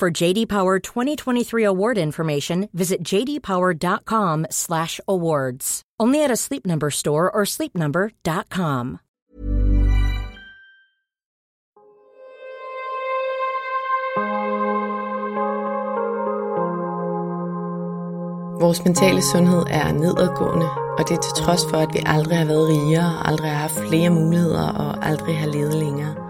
For JD Power 2023 award information, visit jdpower.com/awards. Only at a Sleep Number store or sleepnumber.com. Vores mentale sundhed er nedadgående, og det er til trods for, at vi aldrig har været rigere, aldrig har haft flere muligheder og aldrig har levet længere.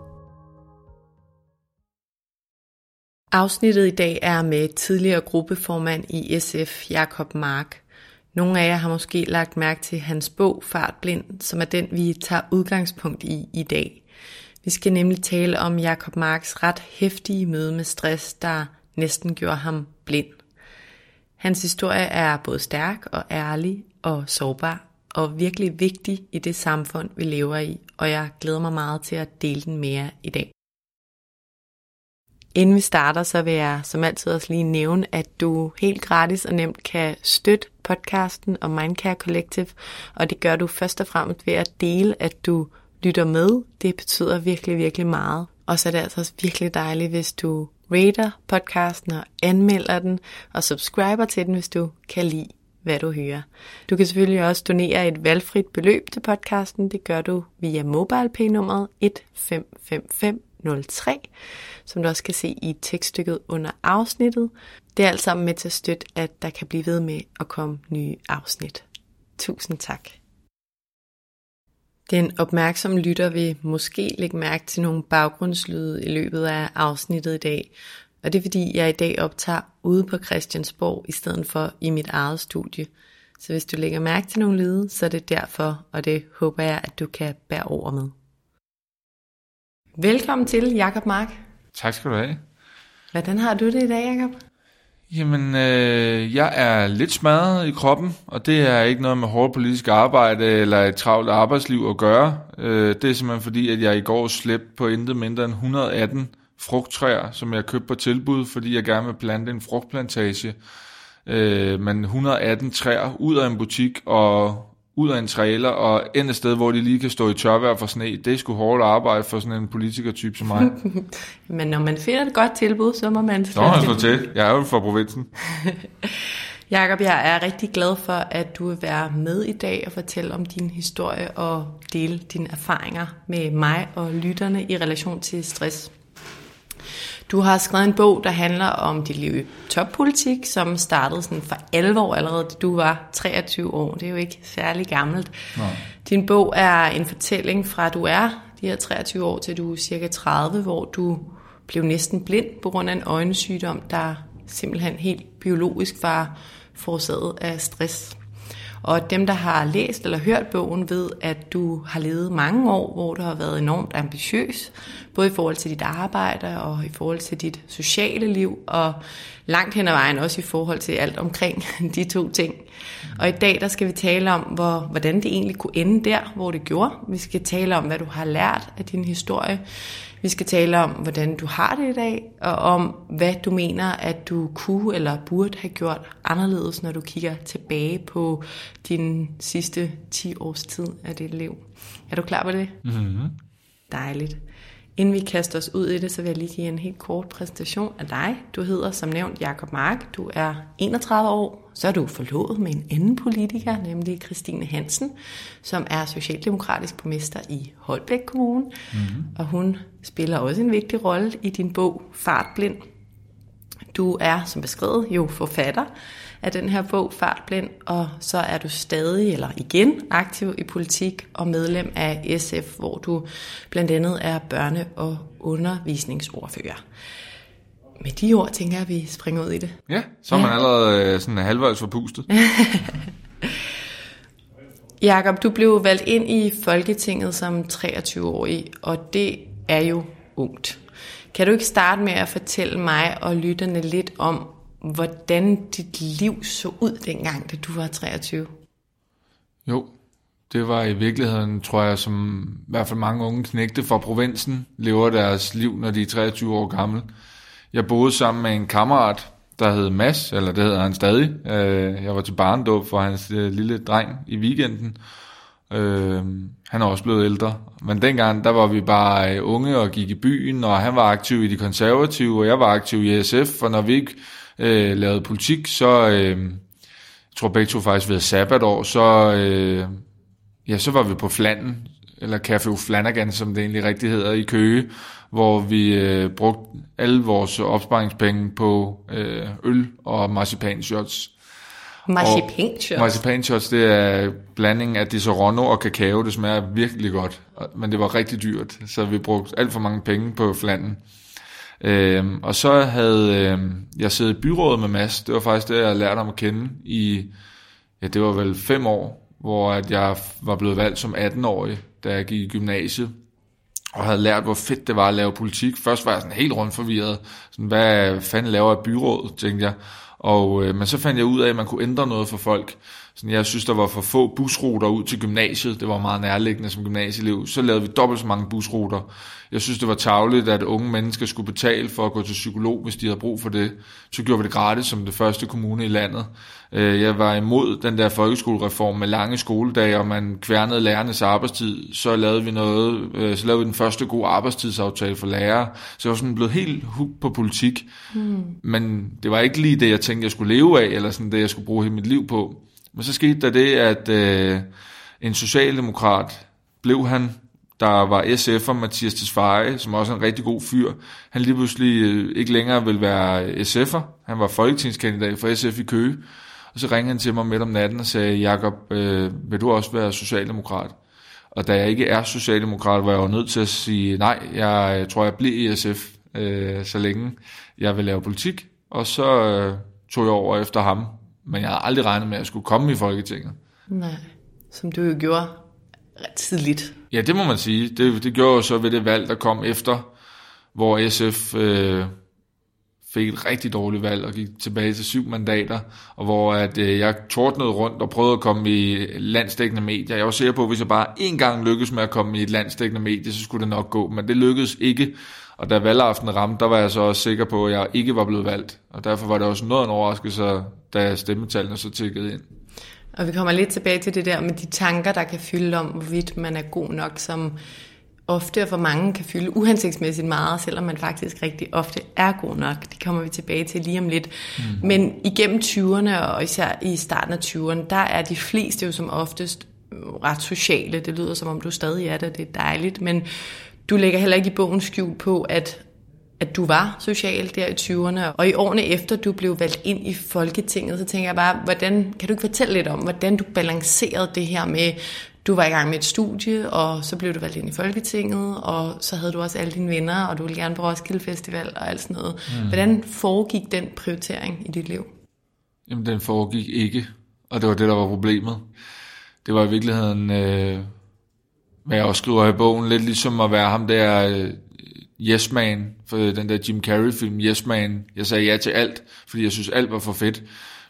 Afsnittet i dag er med tidligere gruppeformand i SF, Jakob Mark. Nogle af jer har måske lagt mærke til hans bog Fartblind, som er den, vi tager udgangspunkt i i dag. Vi skal nemlig tale om Jakob Marks ret hæftige møde med stress, der næsten gjorde ham blind. Hans historie er både stærk og ærlig og sårbar, og virkelig vigtig i det samfund, vi lever i, og jeg glæder mig meget til at dele den mere i dag. Inden vi starter, så vil jeg som altid også lige nævne, at du helt gratis og nemt kan støtte podcasten og Mindcare Collective, og det gør du først og fremmest ved at dele, at du lytter med. Det betyder virkelig, virkelig meget. Og så er det altså også virkelig dejligt, hvis du rater podcasten og anmelder den og subscriber til den, hvis du kan lide, hvad du hører. Du kan selvfølgelig også donere et valgfrit beløb til podcasten. Det gør du via MobilePay nummeret 1555 03, som du også kan se i tekststykket under afsnittet. Det er alt sammen med til at støtte, at der kan blive ved med at komme nye afsnit. Tusind tak. Den opmærksomme lytter vil måske lægge mærke til nogle baggrundslyde i løbet af afsnittet i dag, og det er fordi, jeg i dag optager ude på Christiansborg i stedet for i mit eget studie. Så hvis du lægger mærke til nogle lyde, så er det derfor, og det håber jeg, at du kan bære over med. Velkommen til, Jakob Mark. Tak skal du have. Hvordan har du det i dag, Jacob? Jamen, øh, jeg er lidt smadret i kroppen, og det er ikke noget med hårdt politisk arbejde eller et travlt arbejdsliv at gøre. Øh, det er simpelthen fordi, at jeg i går slæbte på intet mindre end 118 frugttræer, som jeg købte på tilbud, fordi jeg gerne vil plante en frugtplantage. Øh, men 118 træer ud af en butik og ud af en trailer og ind et sted, hvor de lige kan stå i tørvejr for sne. Det er sgu hårdt arbejde for sådan en politikertype som mig. Men når man finder et godt tilbud, så må man... Nå, jeg til. Jeg er jo fra provinsen. Jakob, jeg er rigtig glad for, at du vil være med i dag og fortælle om din historie og dele dine erfaringer med mig og lytterne i relation til stress. Du har skrevet en bog, der handler om dit liv i toppolitik, som startede sådan for alvor allerede, da du var 23 år. Det er jo ikke særlig gammelt. Nej. Din bog er en fortælling fra, at du er de her 23 år til du er cirka 30, hvor du blev næsten blind på grund af en øjensygdom, der simpelthen helt biologisk var forårsaget af stress. Og dem, der har læst eller hørt bogen, ved, at du har levet mange år, hvor du har været enormt ambitiøs, både i forhold til dit arbejde og i forhold til dit sociale liv, og langt hen ad vejen, også i forhold til alt omkring de to ting. Og i dag, der skal vi tale om, hvor, hvordan det egentlig kunne ende der, hvor det gjorde. Vi skal tale om, hvad du har lært af din historie. Vi skal tale om, hvordan du har det i dag, og om, hvad du mener, at du kunne eller burde have gjort anderledes, når du kigger tilbage på din sidste 10 års tid af dit liv. Er du klar på det? Mm-hmm. Dejligt. Inden vi kaster os ud i det, så vil jeg lige give en helt kort præsentation af dig. Du hedder som nævnt Jakob Mark. Du er 31 år. Så er du forlovet med en anden politiker, nemlig Christine Hansen, som er socialdemokratisk borgmester i Holbæk Kommune. Mm-hmm. Og hun spiller også en vigtig rolle i din bog Fartblind. Du er, som beskrevet, jo forfatter af den her bog Fartblind, og så er du stadig, eller igen, aktiv i politik og medlem af SF, hvor du blandt andet er børne- og undervisningsordfører. Med de ord tænker jeg, at vi springer ud i det. Ja, så er man ja. allerede øh, sådan halvvejs forpustet. Jakob, du blev valgt ind i Folketinget som 23-årig, og det er jo ungt. Kan du ikke starte med at fortælle mig og lytterne lidt om, hvordan dit liv så ud dengang, da du var 23? Jo, det var i virkeligheden, tror jeg, som i hvert fald mange unge knægte fra provinsen lever deres liv, når de er 23 år gamle. Jeg boede sammen med en kammerat, der hed Mads, eller det hedder han stadig. Øh, jeg var til barndåb for hans øh, lille dreng i weekenden. Øh, han er også blevet ældre. Men dengang, der var vi bare øh, unge og gik i byen, og han var aktiv i de konservative, og jeg var aktiv i SF, for når vi ikke øh, lavede politik, så, øh, jeg tror begge to faktisk ved sabbatår, så, øh, ja, så var vi på Flanden, eller Café Flanagan, som det egentlig rigtig hedder, i Køge, hvor vi øh, brugte alle vores opsparingspenge på øh, øl og marcipanshots. Marcipanshots? Marcipanshots, det er blanding af Disaronno og kakao. Det smager virkelig godt, men det var rigtig dyrt, så vi brugte alt for mange penge på flanden. Øhm, og så havde øhm, jeg siddet i byrådet med Mads. Det var faktisk det, jeg lærte ham at kende i, ja, det var vel fem år, hvor at jeg var blevet valgt som 18-årig, da jeg gik i gymnasiet og havde lært, hvor fedt det var at lave politik. Først var jeg sådan helt rundt forvirret. Sådan, hvad fanden laver jeg byrådet, tænkte jeg. Og, øh, men så fandt jeg ud af, at man kunne ændre noget for folk. Sådan, jeg synes, der var for få busruter ud til gymnasiet. Det var meget nærliggende som gymnasieelev. Så lavede vi dobbelt så mange busruter. Jeg synes, det var tageligt, at unge mennesker skulle betale for at gå til psykolog, hvis de havde brug for det. Så gjorde vi det gratis som det første kommune i landet. Øh, jeg var imod den der folkeskolereform med lange skoledage, og man kværnede lærernes arbejdstid. Så lavede vi noget, øh, så lavede vi den første gode arbejdstidsaftale for lærere. Så jeg var sådan blevet helt hooked på politik. Hmm. Men det var ikke lige det, jeg tænkte, jeg skulle leve af, eller sådan det, jeg skulle bruge hele mit liv på. Men så skete der det, at øh, en socialdemokrat blev han, der var SF'er, Mathias Tesfaye, som også er en rigtig god fyr. Han lige pludselig øh, ikke længere vil være SF'er. Han var folketingskandidat for SF i Køge. Og så ringede han til mig midt om natten og sagde, Jakob, øh, vil du også være socialdemokrat? Og da jeg ikke er socialdemokrat, var jeg jo nødt til at sige, nej, jeg tror, jeg bliver i SF, øh, så længe jeg vil lave politik. Og så øh, tog jeg over efter ham, men jeg havde aldrig regnet med, at jeg skulle komme i Folketinget. Nej, som du jo gjorde ret tidligt. Ja, det må man sige. Det, det gjorde jo så ved det valg, der kom efter, hvor SF øh, fik et rigtig dårligt valg og gik tilbage til syv mandater, og hvor at, øh, jeg tordnede rundt og prøvede at komme i landsdækkende medier. Jeg var sikker på, at hvis jeg bare en gang lykkedes med at komme i et landsdækkende medie, så skulle det nok gå, men det lykkedes ikke. Og da valgaften ramte, der var jeg så også sikker på, at jeg ikke var blevet valgt. Og derfor var det også noget en overraskelse, da stemmetallene så tækkede ind. Og vi kommer lidt tilbage til det der med de tanker, der kan fylde om, hvorvidt man er god nok, som ofte og for mange kan fylde uhensigtsmæssigt meget, selvom man faktisk rigtig ofte er god nok. Det kommer vi tilbage til lige om lidt. Mm. Men igennem 20'erne, og især i starten af 20'erne, der er de fleste jo som oftest ret sociale. Det lyder som om du stadig er det, det er dejligt, men du lægger heller ikke i bogen skjul på, at at du var social der i 20'erne, og i årene efter du blev valgt ind i Folketinget, så tænker jeg bare, hvordan, kan du ikke fortælle lidt om, hvordan du balancerede det her med, du var i gang med et studie, og så blev du valgt ind i Folketinget, og så havde du også alle dine venner, og du ville gerne på Roskilde Festival og alt sådan noget. Mm. Hvordan foregik den prioritering i dit liv? Jamen, den foregik ikke, og det var det, der var problemet. Det var i virkeligheden, øh, hvad jeg også skriver i bogen, lidt ligesom at være ham der... Øh, Yes Man, for den der Jim Carrey film Yes Man. Jeg sagde ja til alt, fordi jeg synes alt var for fedt.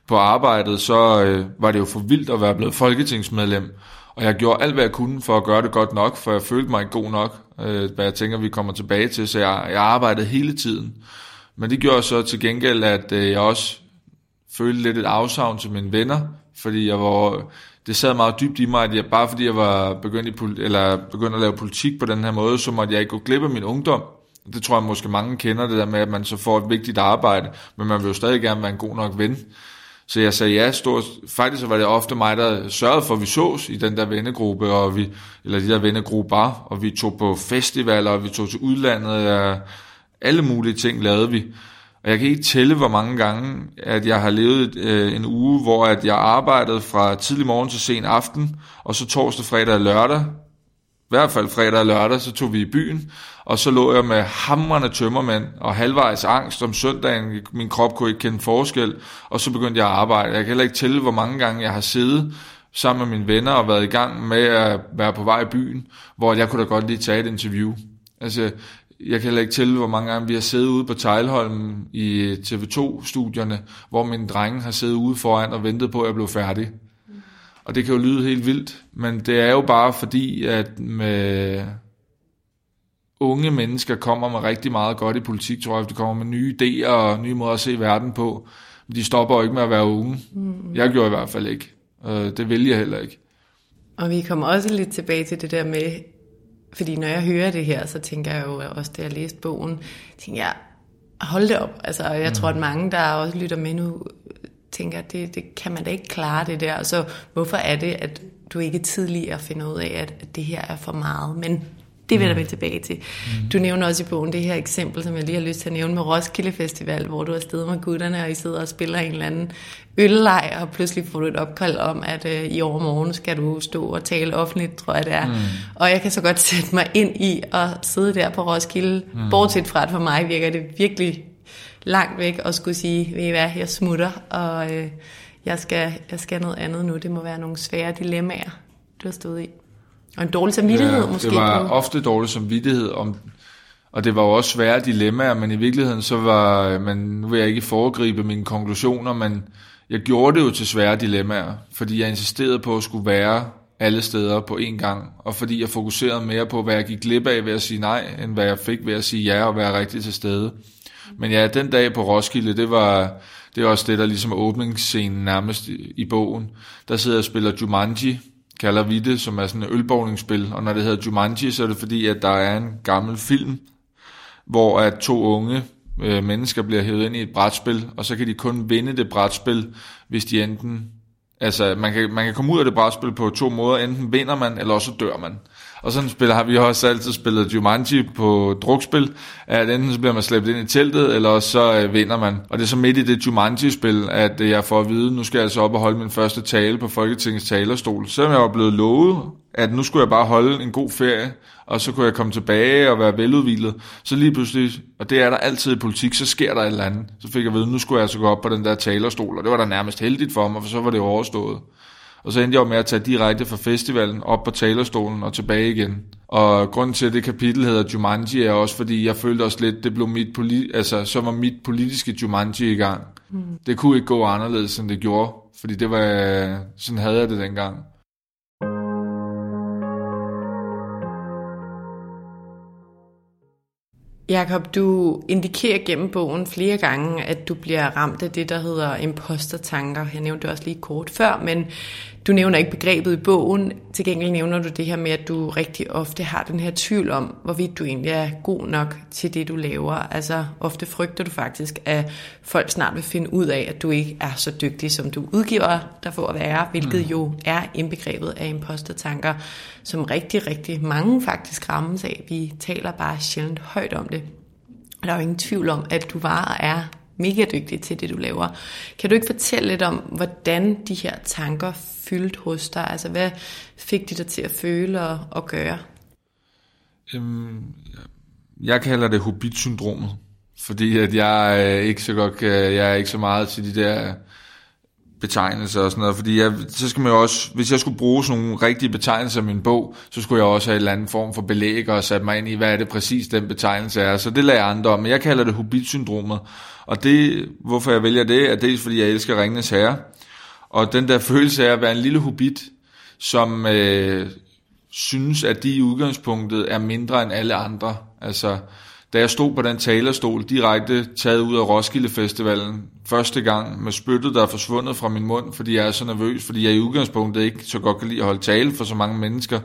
På arbejdet, så øh, var det jo for vildt at være blevet folketingsmedlem. Og jeg gjorde alt, hvad jeg kunne for at gøre det godt nok, for jeg følte mig ikke god nok, øh, hvad jeg tænker, vi kommer tilbage til. Så jeg, jeg arbejdede hele tiden. Men det gjorde så til gengæld, at øh, jeg også følte lidt et afsavn til mine venner, fordi jeg var, det sad meget dybt i mig, at jeg, bare fordi jeg var begyndt, i, eller begyndt at lave politik på den her måde, så måtte jeg ikke gå glip af min ungdom. Det tror jeg måske mange kender, det der med, at man så får et vigtigt arbejde, men man vil jo stadig gerne være en god nok ven. Så jeg sagde ja, stort, faktisk var det ofte mig, der sørgede for, at vi sås i den der vennegruppe, og vi, eller de der vennegrupper, og vi tog på festivaler, og vi tog til udlandet, og alle mulige ting lavede vi. Og jeg kan ikke tælle, hvor mange gange, at jeg har levet øh, en uge, hvor at jeg arbejdede fra tidlig morgen til sen aften, og så torsdag, fredag og lørdag, i hvert fald fredag og lørdag, så tog vi i byen, og så lå jeg med hamrende tømmermænd og halvvejs angst om søndagen. Min krop kunne ikke kende forskel, og så begyndte jeg at arbejde. Jeg kan heller ikke tælle, hvor mange gange jeg har siddet sammen med mine venner og været i gang med at være på vej i byen, hvor jeg kunne da godt lige tage et interview. Altså, jeg kan heller ikke tælle, hvor mange gange vi har siddet ude på Tejlholm i TV2-studierne, hvor min drenge har siddet ude foran og ventet på, at jeg blev færdig. Mm. Og det kan jo lyde helt vildt, men det er jo bare fordi, at med unge mennesker kommer med rigtig meget godt i politik, tror jeg. De kommer med nye idéer og nye måder at se verden på. Men de stopper jo ikke med at være unge. Mm. Jeg gjorde i hvert fald ikke. Det vil jeg heller ikke. Og vi kommer også lidt tilbage til det der med, fordi når jeg hører det her, så tænker jeg jo også, da jeg læste bogen, tænker jeg, hold det op. Altså, jeg mm. tror, at mange, der også lytter med nu, tænker, at det, det kan man da ikke klare det der. Så hvorfor er det, at du ikke tidligere finder ud af, at, at det her er for meget? Men det vil jeg vende tilbage til. Mm. Du nævner også i bogen det her eksempel, som jeg lige har lyst til at nævne med Roskilde Festival, hvor du er afsted med gutterne, og I sidder og spiller en eller anden øllej, og pludselig får du et opkald om, at øh, i overmorgen skal du stå og tale offentligt, tror jeg det er. Mm. Og jeg kan så godt sætte mig ind i at sidde der på Roskilde. Mm. Bortset fra, at for mig virker det virkelig langt væk at skulle sige, ved I hvad, jeg smutter, og øh, jeg, skal, jeg skal noget andet nu. Det må være nogle svære dilemmaer, du har stået i. Og en dårlig samvittighed ja, måske. det var på. ofte dårlig samvittighed om, og det var jo også svære dilemmaer, men i virkeligheden så var, men nu vil jeg ikke foregribe mine konklusioner, men jeg gjorde det jo til svære dilemmaer, fordi jeg insisterede på at skulle være alle steder på én gang, og fordi jeg fokuserede mere på, hvad jeg gik glip af ved at sige nej, end hvad jeg fik ved at sige ja og være rigtig til stede. Men ja, den dag på Roskilde, det var, det er også det, der ligesom åbningsscenen nærmest i, i bogen. Der sidder jeg og spiller Jumanji, kalder vi det, som er sådan et ølborgningsspil. Og når det hedder Jumanji, så er det fordi, at der er en gammel film, hvor at to unge øh, mennesker bliver hævet ind i et brætspil, og så kan de kun vinde det brætspil, hvis de enten... Altså, man kan, man kan komme ud af det brætspil på to måder. Enten vinder man, eller også dør man. Og sådan spiller har vi også altid spillet Jumanji på drukspil, at enten så bliver man slæbt ind i teltet, eller også så øh, vinder man. Og det er så midt i det Jumanji-spil, at øh, jeg får at vide, nu skal jeg altså op og holde min første tale på Folketingets talerstol. Selvom jeg var blevet lovet, at nu skulle jeg bare holde en god ferie, og så kunne jeg komme tilbage og være veludvilet. Så lige pludselig, og det er der altid i politik, så sker der et eller andet. Så fik jeg at vide, nu skulle jeg altså gå op på den der talerstol, og det var da nærmest heldigt for mig, for så var det overstået. Og så endte jeg med at tage direkte fra festivalen op på talerstolen og tilbage igen. Og grunden til, at det kapitel hedder Jumanji, er også, fordi jeg følte også lidt, det blev mit politi- altså, så var mit politiske Jumanji i gang. Mm. Det kunne ikke gå anderledes, end det gjorde. Fordi det var, sådan havde jeg det dengang. Jakob, du indikerer gennem bogen flere gange, at du bliver ramt af det, der hedder impostertanker. Jeg nævnte det også lige kort før, men du nævner ikke begrebet i bogen. Til gengæld nævner du det her med, at du rigtig ofte har den her tvivl om, hvorvidt du egentlig er god nok til det, du laver. Altså ofte frygter du faktisk, at folk snart vil finde ud af, at du ikke er så dygtig, som du udgiver dig for at være, hvilket mm. jo er indbegrebet af impostertanker, som rigtig, rigtig mange faktisk rammes af. Vi taler bare sjældent højt om det. Der er jo ingen tvivl om, at du var og er mega dygtig til det, du laver. Kan du ikke fortælle lidt om, hvordan de her tanker fyldte hos dig? Altså, hvad fik de dig til at føle og, og gøre? Øhm, jeg kalder det hobbit-syndromet, fordi at jeg er ikke så godt, øh, jeg er ikke så meget til de der betegnelser og sådan noget, fordi jeg, så skal man jo også, hvis jeg skulle bruge sådan nogle rigtige betegnelser i min bog, så skulle jeg også have en eller anden form for belæg og sætte mig ind i, hvad er det præcis den betegnelse er, så det lader jeg andre om, men jeg kalder det Hobbit-syndromet, og det, hvorfor jeg vælger det, er dels fordi jeg elsker Ringenes Herre, og den der følelse af at være en lille hobbit, som øh, synes, at de i udgangspunktet er mindre end alle andre, altså da jeg stod på den talerstol direkte taget ud af Roskilde Festivalen første gang med spyttet, der er forsvundet fra min mund, fordi jeg er så nervøs, fordi jeg i udgangspunktet ikke så godt kan lide at holde tale for så mange mennesker,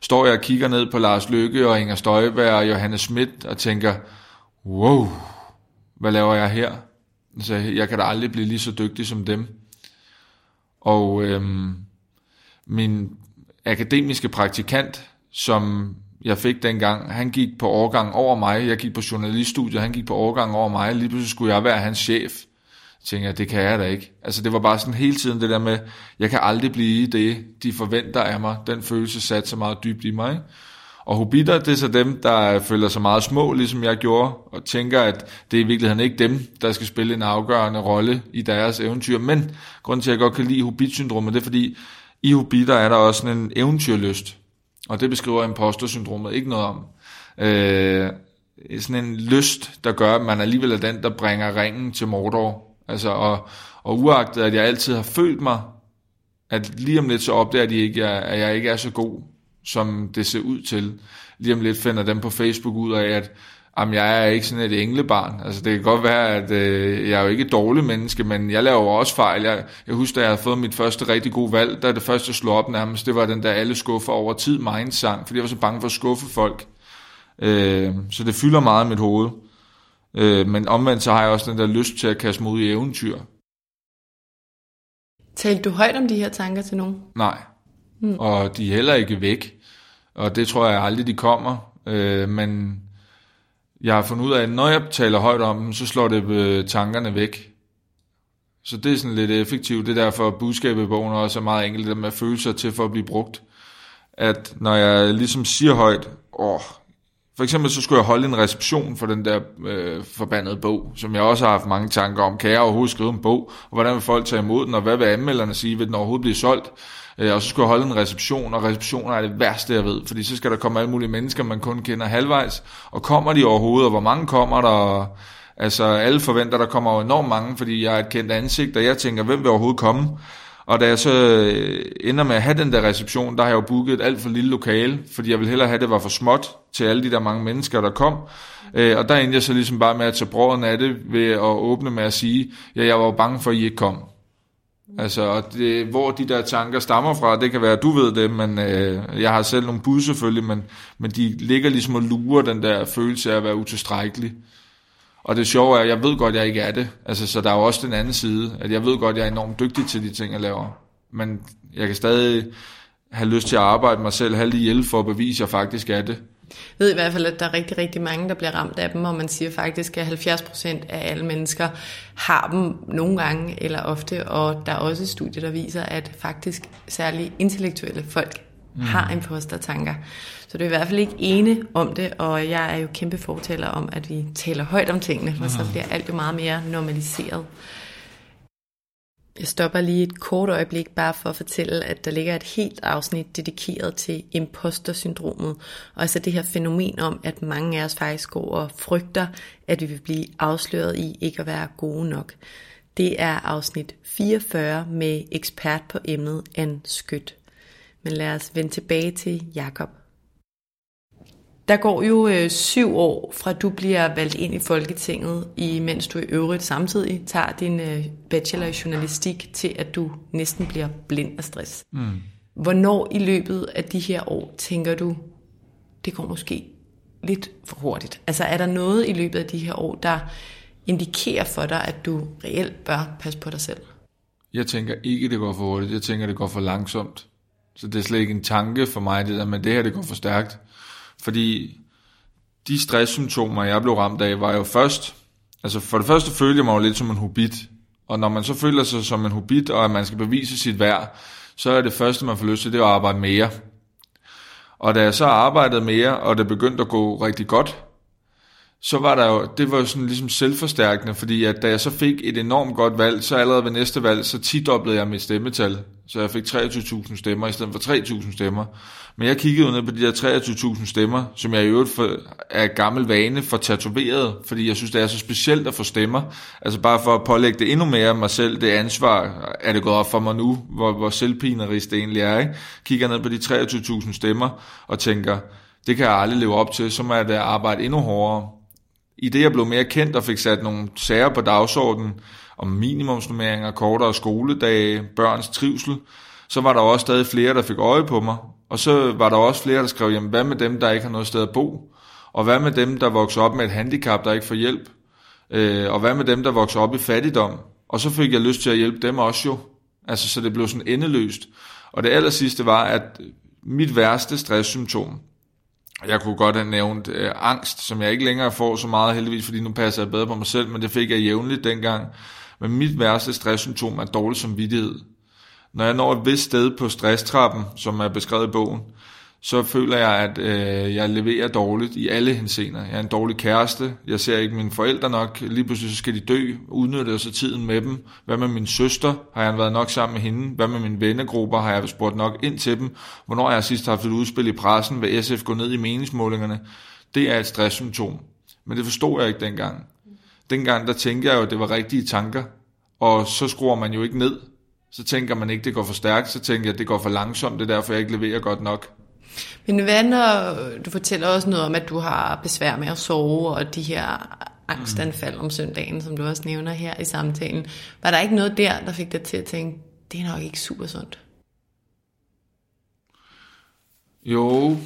står jeg og kigger ned på Lars Lykke og Inger Støjberg og Johannes Schmidt og tænker, wow, hvad laver jeg her? Altså, jeg kan da aldrig blive lige så dygtig som dem. Og øhm, min akademiske praktikant, som jeg fik dengang, han gik på overgang over mig. Jeg gik på journaliststudiet, han gik på overgang over mig. Lige pludselig skulle jeg være hans chef. Jeg tænkte, det kan jeg da ikke. Altså det var bare sådan hele tiden det der med, jeg kan aldrig blive det, de forventer af mig. Den følelse satte så meget dybt i mig. Og hobitter, det er så dem, der føler sig meget små, ligesom jeg gjorde, og tænker, at det er i virkeligheden ikke dem, der skal spille en afgørende rolle i deres eventyr. Men grunden til, at jeg godt kan lide hobbit-syndromet, det er fordi, i hobitter er der også sådan en eventyrlyst. Og det beskriver imposter-syndromet ikke noget om. Øh, sådan en lyst, der gør, at man alligevel er den, der bringer ringen til Mordor. Altså, og, og uagtet, at jeg altid har følt mig, at lige om lidt så opdager de ikke, at jeg ikke er så god, som det ser ud til. Lige om lidt finder dem på Facebook ud af, at Jamen, jeg er ikke sådan et englebarn. Altså, det kan godt være, at øh, jeg er jo ikke et dårligt menneske, men jeg laver også fejl. Jeg, jeg husker, da jeg havde fået mit første rigtig gode valg, da det første slog op nærmest, det var den der alle skuffer over tid sang, fordi jeg var så bange for at skuffe folk. Øh, så det fylder meget i mit hoved. Øh, men omvendt så har jeg også den der lyst til at kaste ud i eventyr. Talte du højt om de her tanker til nogen? Nej, mm. og de er heller ikke væk. Og det tror jeg aldrig, de kommer. Øh, men jeg har fundet ud af, at når jeg taler højt om dem, så slår det øh, tankerne væk. Så det er sådan lidt effektivt. Det er derfor, at budskabet i bogen også er meget enkelt, det med følelser til for at blive brugt. At når jeg ligesom siger højt, åh, for eksempel så skulle jeg holde en reception for den der øh, forbandede bog, som jeg også har haft mange tanker om. Kan jeg overhovedet skrive en bog? Og hvordan vil folk tage imod den? Og hvad vil anmelderne sige? Vil den overhovedet blive solgt? Øh, og så skulle jeg holde en reception, og receptioner er det værste, jeg ved, fordi så skal der komme alle mulige mennesker, man kun kender halvvejs, og kommer de overhovedet, og hvor mange kommer der, altså alle forventer, der kommer jo enormt mange, fordi jeg er et kendt ansigt, og jeg tænker, hvem vil overhovedet komme? Og da jeg så øh, ender med at have den der reception, der har jeg jo booket et alt for lille lokale, fordi jeg ville hellere have, at det var for småt til alle de der mange mennesker, der kom. Øh, og der endte jeg så ligesom bare med at tage brøden af det ved at åbne med at sige, ja, jeg var bange for, at I ikke kom. Altså, det, hvor de der tanker stammer fra, det kan være, at du ved det, men øh, jeg har selv nogle bud selvfølgelig, men, men de ligger ligesom og lurer den der følelse af at være utilstrækkelig. Og det sjove er, at jeg ved godt, at jeg ikke er det. Altså, så der er jo også den anden side, at jeg ved godt, at jeg er enormt dygtig til de ting, jeg laver. Men jeg kan stadig have lyst til at arbejde mig selv have lige hjælp for at bevise, at jeg faktisk er det. Jeg ved i hvert fald, at der er rigtig, rigtig mange, der bliver ramt af dem, og man siger faktisk, at 70 procent af alle mennesker har dem nogle gange eller ofte, og der er også studier, der viser, at faktisk særligt intellektuelle folk mm. har impostertanker. Så du er i hvert fald ikke ene om det, og jeg er jo kæmpe fortaler om, at vi taler højt om tingene, for så bliver alt jo meget mere normaliseret. Jeg stopper lige et kort øjeblik bare for at fortælle, at der ligger et helt afsnit dedikeret til imposter-syndromet, og altså det her fænomen om, at mange af os faktisk går og frygter, at vi vil blive afsløret i ikke at være gode nok. Det er afsnit 44 med ekspert på emnet Anne Skødt. Men lad os vende tilbage til Jakob. Der går jo øh, syv år fra du bliver valgt ind i Folketinget, imens du i øvrigt samtidig tager din øh, bachelor i journalistik til, at du næsten bliver blind af stress. Mm. Hvornår i løbet af de her år tænker du, det går måske lidt for hurtigt? Altså er der noget i løbet af de her år, der indikerer for dig, at du reelt bør passe på dig selv? Jeg tænker ikke, det går for hurtigt. Jeg tænker, det går for langsomt. Så det er slet ikke en tanke for mig, det der med, det her det går for stærkt. Fordi de stresssymptomer, jeg blev ramt af, var jo først, altså for det første følte jeg mig jo lidt som en hobbit. Og når man så føler sig som en hobbit, og at man skal bevise sit værd, så er det første, man får lyst til, det er at arbejde mere. Og da jeg så arbejdede mere, og det begyndte at gå rigtig godt, så var der jo, det var jo sådan ligesom selvforstærkende, fordi at da jeg så fik et enormt godt valg, så allerede ved næste valg, så tidoblede jeg mit stemmetal. Så jeg fik 23.000 stemmer i stedet for 3.000 stemmer. Men jeg kiggede jo ned på de der 23.000 stemmer, som jeg i øvrigt for, er gammel vane for tatoveret, fordi jeg synes, det er så specielt at få stemmer. Altså bare for at pålægge det endnu mere mig selv, det ansvar, er det gået op for mig nu, hvor, hvor selvpinerisk det egentlig er. Ikke? Kigger ned på de 23.000 stemmer og tænker, det kan jeg aldrig leve op til, så må jeg da arbejde endnu hårdere. I det jeg blev mere kendt og fik sat nogle sager på dagsordenen om minimumsnummeringer, kortere skoledage, børns trivsel, så var der også stadig flere, der fik øje på mig. Og så var der også flere, der skrev, jamen hvad med dem, der ikke har noget sted at bo? Og hvad med dem, der vokser op med et handicap, der ikke får hjælp? Øh, og hvad med dem, der vokser op i fattigdom? Og så fik jeg lyst til at hjælpe dem også jo. Altså, så det blev sådan endeløst. Og det aller sidste var, at mit værste stresssymptom, jeg kunne godt have nævnt øh, angst, som jeg ikke længere får så meget heldigvis, fordi nu passer jeg bedre på mig selv, men det fik jeg jævnligt dengang. Men mit værste stresssymptom er dårlig samvittighed. Når jeg når et vist sted på stresstrappen, som er beskrevet i bogen, så føler jeg, at øh, jeg leverer dårligt i alle hensener. Jeg er en dårlig kæreste, jeg ser ikke mine forældre nok, lige pludselig så skal de dø, udnytter jeg så tiden med dem. Hvad med min søster? Har jeg været nok sammen med hende? Hvad med mine vennegrupper? Har jeg spurgt nok ind til dem? Hvornår har jeg sidst haft et udspil i pressen? Vil SF gå ned i meningsmålingerne? Det er et stresssymptom. Men det forstod jeg ikke dengang. Dengang der tænkte jeg jo, at det var rigtige tanker. Og så skruer man jo ikke ned. Så tænker man ikke, det går for stærkt. Så tænker jeg, det går for langsomt. Det er derfor, jeg ikke leverer godt nok. Men hvad når du fortæller også noget om, at du har besvær med at sove, og de her angstanfald om søndagen, som du også nævner her i samtalen. Var der ikke noget der, der fik dig til at tænke, det er nok ikke super sundt? Jo,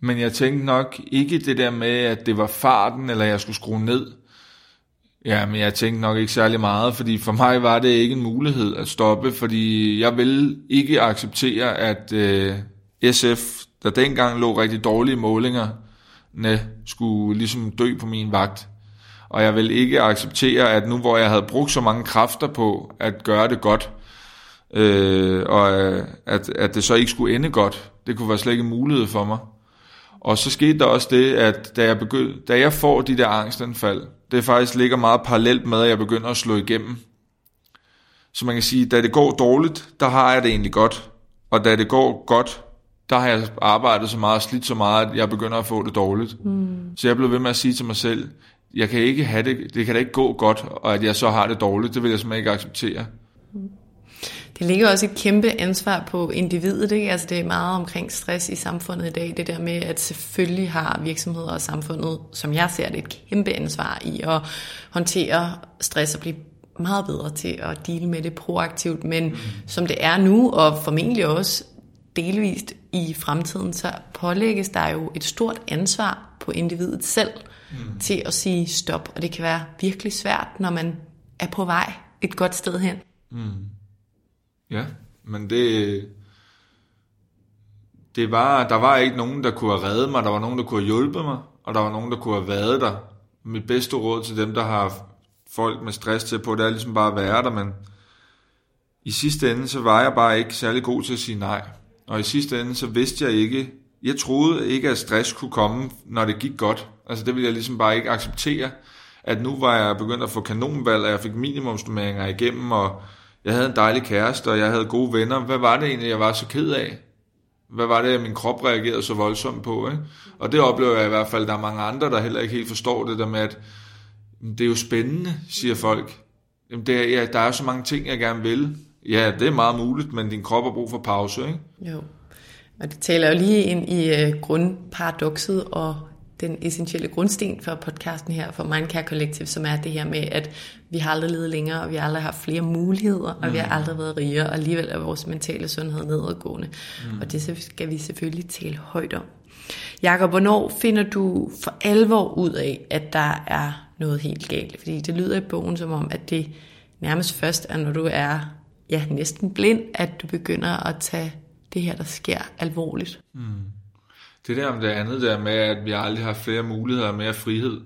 men jeg tænkte nok ikke det der med, at det var farten, eller jeg skulle skrue ned. Ja, men jeg tænkte nok ikke særlig meget, fordi for mig var det ikke en mulighed at stoppe, fordi jeg ville ikke acceptere, at øh, SF, der dengang lå rigtig dårlige målinger, ne, skulle ligesom dø på min vagt. Og jeg vil ikke acceptere, at nu hvor jeg havde brugt så mange kræfter på at gøre det godt, øh, og øh, at, at det så ikke skulle ende godt, det kunne være slet ikke en mulighed for mig. Og så skete der også det, at da jeg, begynd, da jeg får de der angstanfald, det faktisk ligger meget parallelt med, at jeg begynder at slå igennem. Så man kan sige, da det går dårligt, der har jeg det egentlig godt. Og da det går godt, der har jeg arbejdet så meget og slidt så meget, at jeg begynder at få det dårligt. Mm. Så jeg blev ved med at sige til mig selv, jeg kan ikke have det, det kan da ikke gå godt, og at jeg så har det dårligt, det vil jeg simpelthen ikke acceptere. Det ligger også et kæmpe ansvar på individet, ikke? Altså det er meget omkring stress i samfundet i dag, det der med, at selvfølgelig har virksomheder og samfundet, som jeg ser det, et kæmpe ansvar i at håndtere stress og blive meget bedre til at dele med det proaktivt, men mm. som det er nu, og formentlig også delvist i fremtiden, så pålægges der jo et stort ansvar på individet selv mm. til at sige stop, og det kan være virkelig svært, når man er på vej et godt sted hen. Mm. Ja, men det, det var, der var ikke nogen, der kunne have reddet mig, der var nogen, der kunne have hjulpet mig, og der var nogen, der kunne have været der. Mit bedste råd til dem, der har folk med stress til på, det er ligesom bare at være der, men i sidste ende, så var jeg bare ikke særlig god til at sige nej. Og i sidste ende, så vidste jeg ikke, jeg troede ikke, at stress kunne komme, når det gik godt. Altså det ville jeg ligesom bare ikke acceptere, at nu var jeg begyndt at få kanonvalg, og jeg fik minimumsnummeringer igennem, og jeg havde en dejlig kæreste, og jeg havde gode venner. Hvad var det egentlig, jeg var så ked af? Hvad var det, at min krop reagerede så voldsomt på? Ikke? Og det oplever jeg i hvert fald, at der er mange andre, der heller ikke helt forstår det der med, at det er jo spændende, siger folk. Jamen, det er, ja, der er så mange ting, jeg gerne vil. Ja, det er meget muligt, men din krop har brug for pause, ikke? Jo. Og det taler jo lige ind i uh, grundparadokset og den essentielle grundsten for podcasten her, for Mindcare Collective, som er det her med, at vi har aldrig levet længere, og vi har aldrig haft flere muligheder, og mm. vi har mm. aldrig været rigere, og alligevel er vores mentale sundhed nedadgående. Mm. Og det skal vi selvfølgelig tale højt om. Jakob, hvornår finder du for alvor ud af, at der er noget helt galt? Fordi det lyder i bogen som om, at det nærmest først er, når du er ja, næsten blind, at du begynder at tage det her, der sker, alvorligt. Mm. Det der om det andet der med, at vi aldrig har flere muligheder og mere frihed.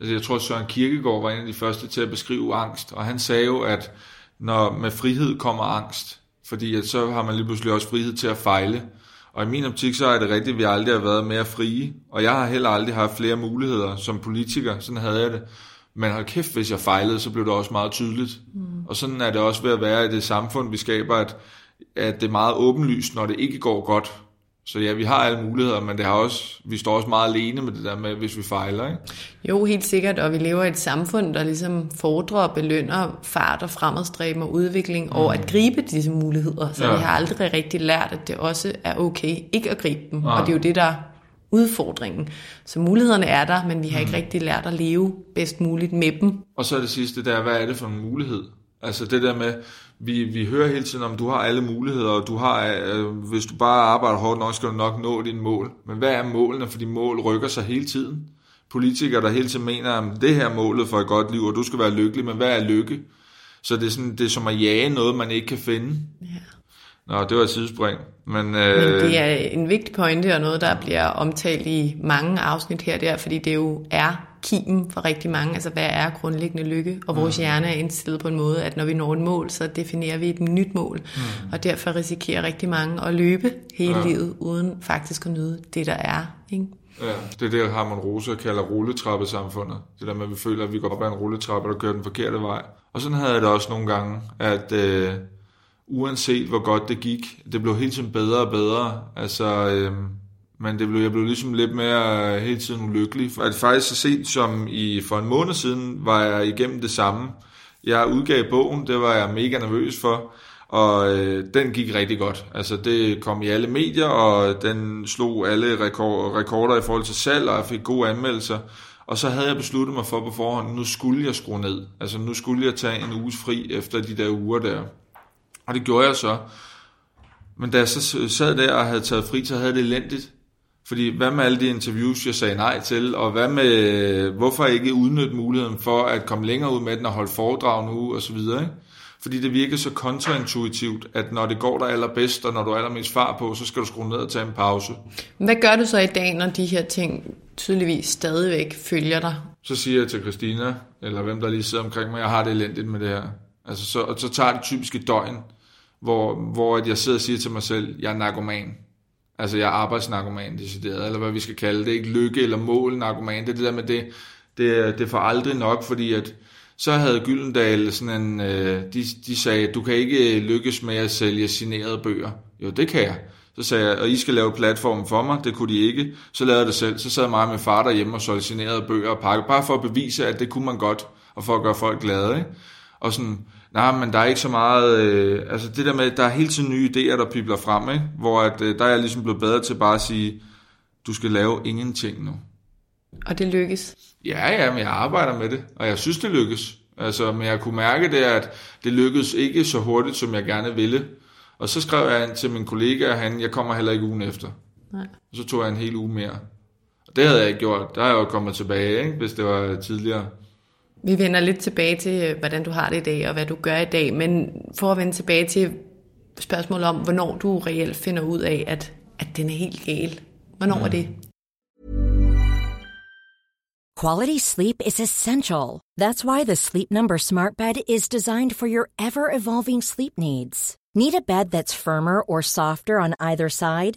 Altså jeg tror, Søren Kierkegaard var en af de første til at beskrive angst, og han sagde jo, at når med frihed kommer angst, fordi at så har man lige pludselig også frihed til at fejle. Og i min optik, så er det rigtigt, at vi aldrig har været mere frie. Og jeg har heller aldrig haft flere muligheder som politiker. Sådan havde jeg det. Men hold kæft, hvis jeg fejlede, så blev det også meget tydeligt. Mm. Og sådan er det også ved at være i det samfund, vi skaber, at, at det er meget åbenlyst, når det ikke går godt. Så ja, vi har alle muligheder, men det har også, vi står også meget alene med det der med, hvis vi fejler. Ikke? Jo, helt sikkert, og vi lever i et samfund, der ligesom fordrer og belønner fart og fremadstræben og udvikling, mm. og at gribe disse muligheder. Så ja. vi har aldrig rigtig lært, at det også er okay ikke at gribe dem. Ja. Og det er jo det, der er udfordringen. Så mulighederne er der, men vi har mm. ikke rigtig lært at leve bedst muligt med dem. Og så er det sidste, der hvad er det for en mulighed? Altså det der med, vi, vi hører hele tiden om, du har alle muligheder, og du har, øh, hvis du bare arbejder hårdt nok, skal du nok nå dine mål. Men hvad er målene? Fordi mål rykker sig hele tiden. Politikere, der hele tiden mener, at det her er målet for et godt liv, og du skal være lykkelig, men hvad er lykke? Så det er, sådan, det er som at jage noget, man ikke kan finde. Ja. Nå, det var et sidespring. Men, øh... men det er en vigtig pointe, og noget, der bliver omtalt i mange afsnit her der, fordi det jo er kimen for rigtig mange. Altså, hvad er grundlæggende lykke? Og vores mm. hjerne er indstillet på en måde, at når vi når et mål, så definerer vi et nyt mål. Mm. Og derfor risikerer rigtig mange at løbe hele ja. livet, uden faktisk at nyde det, der er. Ikke? Ja, det er det, Harmon Rose kalder rulletrappesamfundet. Det der med, at vi føler, at vi går op ad en rulletrappe, der kører den forkerte vej. Og sådan havde jeg det også nogle gange, at øh, uanset hvor godt det gik, det blev hele tiden bedre og bedre. Altså, øh, men det blev, jeg blev ligesom lidt mere øh, hele tiden ulykkelig. At faktisk så sent som i, for en måned siden var jeg igennem det samme. Jeg udgav bogen, det var jeg mega nervøs for, og øh, den gik rigtig godt. Altså det kom i alle medier, og den slog alle rekord, rekorder i forhold til salg, og jeg fik gode anmeldelser. Og så havde jeg besluttet mig for på forhånd, nu skulle jeg skrue ned. Altså nu skulle jeg tage en uges fri efter de der uger der. Og det gjorde jeg så. Men da jeg så sad der og havde taget fri, så havde det elendigt. Fordi hvad med alle de interviews, jeg sagde nej til, og hvad med, hvorfor ikke udnytte muligheden for at komme længere ud med den og holde foredrag nu, og så videre, ikke? Fordi det virker så kontraintuitivt, at når det går der allerbedst, og når du er allermest far på, så skal du skrue ned og tage en pause. Hvad gør du så i dag, når de her ting tydeligvis stadigvæk følger dig? Så siger jeg til Christina, eller hvem der lige sidder omkring mig, jeg har det elendigt med det her. Altså, så, og så tager det typisk et døgn, hvor, hvor jeg sidder og siger til mig selv, jeg er narkoman. Altså jeg er arbejdsnarkoman decideret, eller hvad vi skal kalde det. Ikke lykke eller mål narkoman. Det er det der med det, det, det får aldrig nok, fordi at så havde Gyldendal sådan en, øh, de, de sagde, du kan ikke øh, lykkes med at sælge signerede bøger. Jo, det kan jeg. Så sagde jeg, og I skal lave platformen for mig, det kunne de ikke. Så lavede jeg det selv. Så sad mig og min far derhjemme og solgte signerede bøger og pakke, bare for at bevise, at det kunne man godt, og for at gøre folk glade. Ikke? Og sådan, nej, men der er ikke så meget, øh, altså det der med, der er hele tiden nye idéer, der pibler frem, ikke? hvor at, øh, der er jeg ligesom blevet bedre til bare at sige, du skal lave ingenting nu. Og det lykkes? Ja, ja, men jeg arbejder med det, og jeg synes, det lykkes. Altså, men jeg kunne mærke det, at det lykkedes ikke så hurtigt, som jeg gerne ville. Og så skrev jeg til min kollega, at han, jeg kommer heller ikke ugen efter. Nej. Og så tog jeg en hel uge mere. Og det havde jeg ikke gjort. Der er jeg jo kommet tilbage, ikke? hvis det var tidligere. Vi vender lidt tilbage til, øh, hvordan du har det i dag, og hvad du gør i dag, men for at vende tilbage til spørgsmålet om, hvornår du reelt finder ud af, at, at den er helt gal. Hvornår mm. er det? Quality sleep is essential. That's why the Sleep Number smart bed is designed for your ever-evolving sleep needs. Need a bed that's firmer or softer on either side?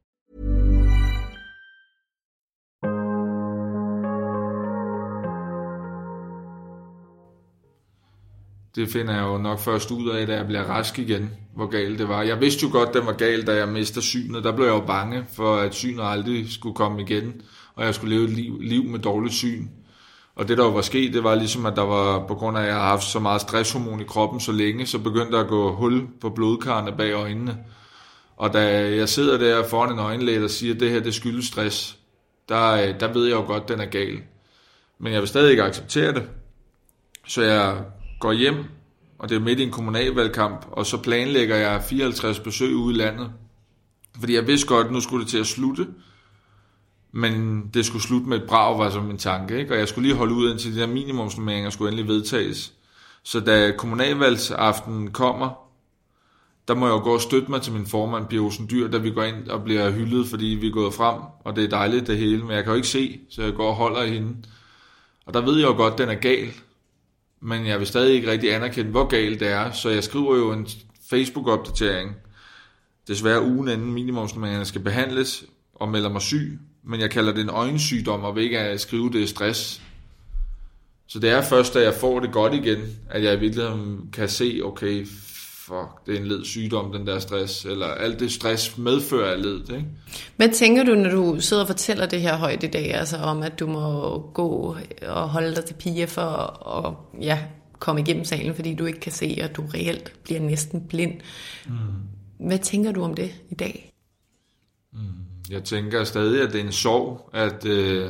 Det finder jeg jo nok først ud af, da jeg bliver rask igen, hvor galt det var. Jeg vidste jo godt, det var galt, da jeg mister synet. Der blev jeg jo bange for, at synet aldrig skulle komme igen, og jeg skulle leve et liv, liv med dårligt syn. Og det, der jo var sket, det var ligesom, at der var, på grund af, at jeg har haft så meget stresshormon i kroppen så længe, så begyndte der at gå hul på blodkarrene bag øjnene. Og da jeg sidder der foran en øjenlæge, der siger, at det her, det skyldes stress, der, øh, der ved jeg jo godt, at den er gal. Men jeg vil stadig ikke acceptere det. Så jeg går hjem, og det er midt i en kommunalvalgkamp, og så planlægger jeg 54 besøg ude i landet. Fordi jeg vidste godt, at nu skulle det til at slutte, men det skulle slutte med et brag, var som min tanke, ikke? og jeg skulle lige holde ud, indtil de der minimumsnummeringer skulle endelig vedtages. Så da kommunalvalgsaften kommer, der må jeg jo gå og støtte mig til min formand, Pia Olsen Dyr, da vi går ind og bliver hyldet, fordi vi er gået frem, og det er dejligt det hele, men jeg kan jo ikke se, så jeg går og holder i hende. Og der ved jeg jo godt, at den er gal, men jeg vil stadig ikke rigtig anerkende, hvor galt det er, så jeg skriver jo en Facebook-opdatering, desværre ugen inden minimumsnummererne skal behandles, og melder mig syg, men jeg kalder det en øjensygdom, og vil ikke at skrive det stress. Så det er først, da jeg får det godt igen, at jeg i virkeligheden kan se, okay, fuck, det er en led sygdom, den der stress, eller alt det stress medfører af ledet, ikke? Hvad tænker du, når du sidder og fortæller det her højt i dag, altså om, at du må gå og holde dig til pige for at ja, komme igennem salen, fordi du ikke kan se, og du reelt bliver næsten blind. Mm. Hvad tænker du om det i dag? Mm. Jeg tænker stadig, at det er en sorg, at, øh,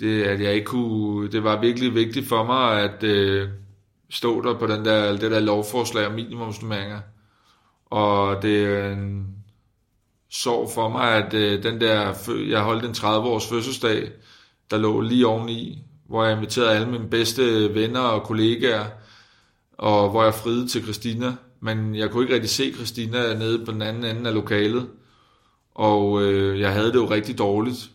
det, at jeg ikke kunne... Det var virkelig vigtigt for mig, at... Øh, stå der på den der, det der lovforslag om minimumsnummeringer. Og det er en sorg for mig, at øh, den der, jeg holdt en 30-års fødselsdag, der lå lige oveni, hvor jeg inviterede alle mine bedste venner og kollegaer, og hvor jeg friede til Christina. Men jeg kunne ikke rigtig se Christina nede på den anden ende af lokalet. Og øh, jeg havde det jo rigtig dårligt.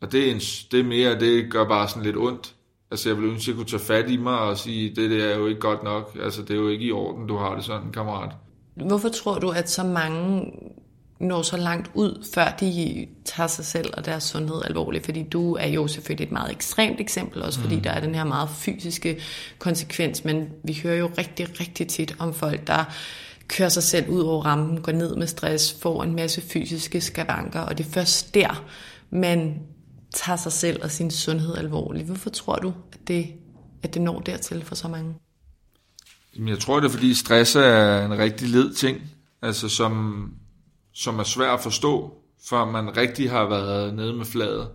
Og det er, en, det er mere, det gør bare sådan lidt ondt. Altså, jeg ville ønske, at jeg kunne tage fat i mig og sige, det der er jo ikke godt nok. Altså, det er jo ikke i orden, du har det sådan, kammerat. Hvorfor tror du, at så mange når så langt ud, før de tager sig selv og deres sundhed alvorligt? Fordi du er jo selvfølgelig et meget ekstremt eksempel, også fordi mm. der er den her meget fysiske konsekvens, men vi hører jo rigtig, rigtig tit om folk, der kører sig selv ud over rammen, går ned med stress, får en masse fysiske skavanker, og det er først der, man tager sig selv og sin sundhed alvorligt. Hvorfor tror du, at det, at det når dertil for så mange? Jamen, jeg tror, det er, fordi stress er en rigtig led ting, altså som, som er svær at forstå, før man rigtig har været nede med fladet.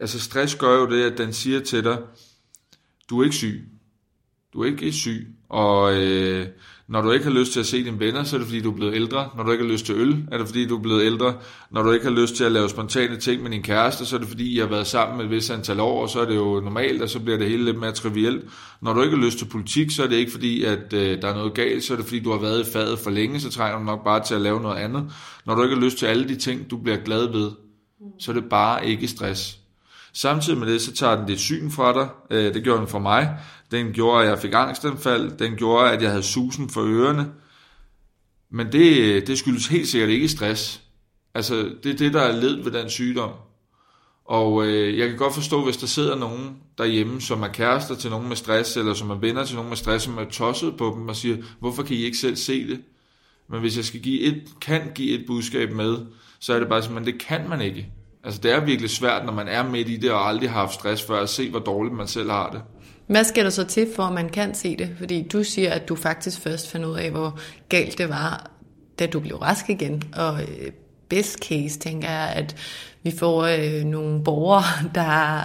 Altså stress gør jo det, at den siger til dig, du er ikke syg. Du er ikke syg. Og øh, når du ikke har lyst til at se dine venner, så er det fordi, du er blevet ældre. Når du ikke har lyst til øl, er det fordi, du er blevet ældre. Når du ikke har lyst til at lave spontane ting med din kæreste, så er det fordi, I har været sammen med et vis antal år, og så er det jo normalt, og så bliver det hele lidt mere trivielt. Når du ikke har lyst til politik, så er det ikke fordi, at øh, der er noget galt, så er det fordi, du har været i fadet for længe, så trænger du nok bare til at lave noget andet. Når du ikke har lyst til alle de ting, du bliver glad ved, så er det bare ikke stress. Samtidig med det, så tager den dit syn fra dig. Øh, det gjorde den for mig. Den gjorde, at jeg fik angstanfald. Den gjorde, at jeg havde susen for ørerne. Men det, det skyldes helt sikkert ikke stress. Altså, det er det, der er led ved den sygdom. Og øh, jeg kan godt forstå, hvis der sidder nogen derhjemme, som er kærester til nogen med stress, eller som er venner til nogen med stress, som er tosset på dem, og siger, hvorfor kan I ikke selv se det? Men hvis jeg skal give et, kan give et budskab med, så er det bare simpelthen, det kan man ikke. Altså det er virkelig svært, når man er midt i det og aldrig har haft stress før, at se, hvor dårligt man selv har det. Hvad skal der så til, for at man kan se det? Fordi du siger, at du faktisk først fandt ud af, hvor galt det var, da du blev rask igen. Og øh, best case, tænker jeg, at vi får øh, nogle borgere, der,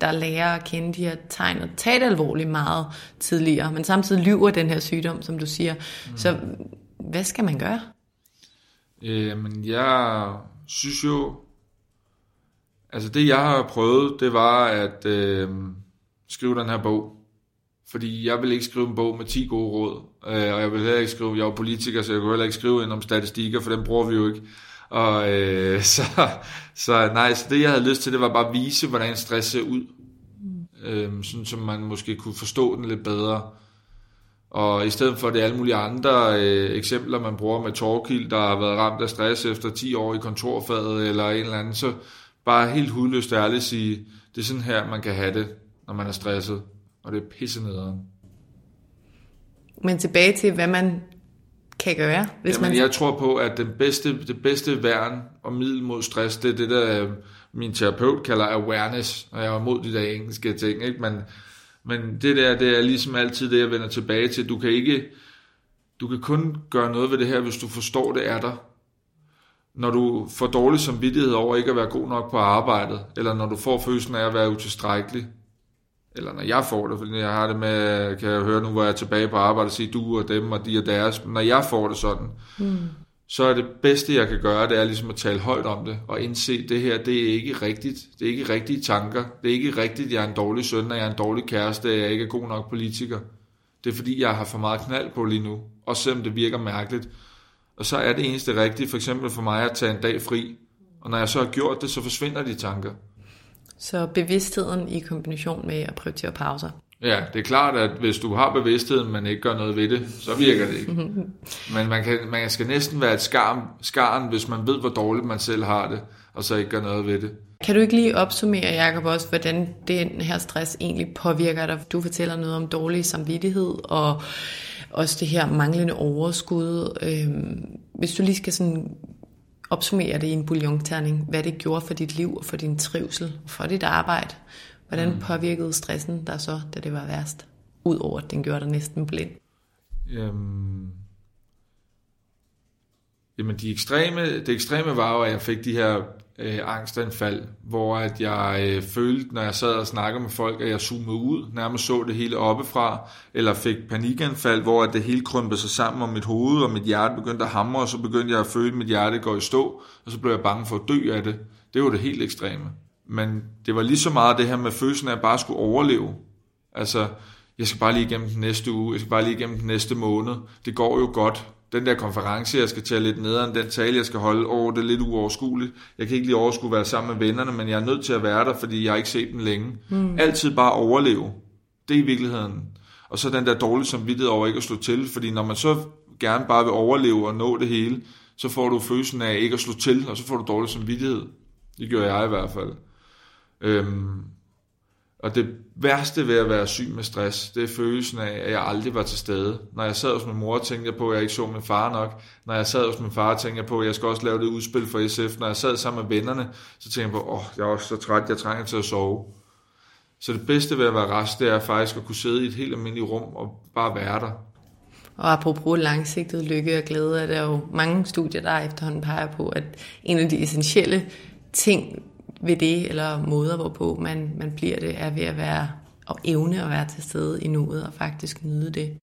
der lærer at kende de her tegn og tage det alvorligt meget tidligere, men samtidig lyver den her sygdom, som du siger. Mm. Så hvad skal man gøre? Jamen, jeg synes jo, Altså det jeg har prøvet, det var at øh, skrive den her bog. Fordi jeg vil ikke skrive en bog med 10 gode råd. Øh, og jeg vil heller ikke skrive, jeg er politiker, så jeg kan heller ikke skrive ind om statistikker, for den bruger vi jo ikke. Og øh, så, så nej, så det jeg havde lyst til, det var bare at vise, hvordan stress ser ud. Øh, sådan som man måske kunne forstå den lidt bedre. Og i stedet for det alle mulige andre øh, eksempler, man bruger med Torkild, der har været ramt af stress efter 10 år i kontorfaget eller en eller anden, så, bare helt hudløst ærligt sige, det er sådan her, man kan have det, når man er stresset. Og det er pisse nederen. Men tilbage til, hvad man kan gøre, hvis Jamen, man... jeg tror på, at den bedste, det bedste værn og middel mod stress, det er det, der øh, min terapeut kalder awareness, og jeg er mod de der engelske ting, ikke? Men, men det der, det er ligesom altid det, jeg vender tilbage til. Du kan ikke, du kan kun gøre noget ved det her, hvis du forstår, det er der. Når du får dårlig samvittighed over ikke at være god nok på arbejdet, eller når du får følelsen af at være utilstrækkelig, eller når jeg får det, fordi jeg har det med, kan jeg høre nu, hvor jeg er tilbage på arbejde, og sige du og dem og de og deres, når jeg får det sådan, mm. så er det bedste, jeg kan gøre, det er ligesom at tale højt om det, og indse, det her, det er ikke rigtigt, det er ikke rigtige tanker, det er ikke rigtigt, jeg er en dårlig søn, at jeg er en dårlig kæreste, at jeg ikke er god nok politiker. Det er fordi, jeg har for meget knald på lige nu, også selvom det virker mærkeligt. Og så er det eneste rigtige, for eksempel for mig, at tage en dag fri, og når jeg så har gjort det, så forsvinder de tanker. Så bevidstheden i kombination med at prioritere pauser. Ja, det er klart, at hvis du har bevidstheden, men ikke gør noget ved det, så virker det ikke. Men man, kan, man skal næsten være et skarn, skarn, hvis man ved, hvor dårligt man selv har det, og så ikke gør noget ved det. Kan du ikke lige opsummere, Jacob, også, hvordan den her stress egentlig påvirker dig? Du fortæller noget om dårlig samvittighed, og også det her manglende overskud. Øhm, hvis du lige skal sådan opsummere det i en bouillonterning, hvad det gjorde for dit liv og for din trivsel og for dit arbejde. Hvordan mm. påvirkede stressen dig så, da det var værst? Udover at den gjorde dig næsten blind. Jamen, jamen de ekstreme, det ekstreme var jo, at jeg fik de her øh, angstanfald, hvor at jeg øh, følte, når jeg sad og snakkede med folk, at jeg zoomede ud, nærmest så det hele oppefra, eller fik panikanfald, hvor at det hele krympede sig sammen om mit hoved, og mit hjerte begyndte at hamre, og så begyndte jeg at føle, at mit hjerte går i stå, og så blev jeg bange for at dø af det. Det var det helt ekstreme. Men det var lige så meget det her med følelsen af at bare skulle overleve. Altså, jeg skal bare lige igennem den næste uge, jeg skal bare lige igennem den næste måned. Det går jo godt. Den der konference, jeg skal tage lidt nederen, den tale, jeg skal holde, åh, det er lidt uoverskueligt. Jeg kan ikke lige overskue at være sammen med vennerne, men jeg er nødt til at være der, fordi jeg har ikke set dem længe. Mm. Altid bare overleve. Det er i virkeligheden. Og så den der dårlige samvittighed over ikke at slå til, fordi når man så gerne bare vil overleve og nå det hele, så får du følelsen af ikke at slå til, og så får du dårlig samvittighed. Det gør jeg i hvert fald. Øhm, og det værste ved at være syg med stress, det er følelsen af, at jeg aldrig var til stede. Når jeg sad hos min mor, tænkte jeg på, at jeg ikke så min far nok. Når jeg sad hos min far, tænkte jeg på, at jeg skal også lave det udspil for SF. Når jeg sad sammen med vennerne, så tænkte jeg på, åh, jeg er også så træt, jeg trænger til at sove. Så det bedste ved at være rest, det er faktisk at kunne sidde i et helt almindeligt rum og bare være der. Og apropos langsigtet lykke og glæde, er der jo mange studier, der efterhånden peger på, at en af de essentielle ting ved det, eller måder, hvorpå man, man bliver det, er ved at være og evne at være til stede i nuet og faktisk nyde det.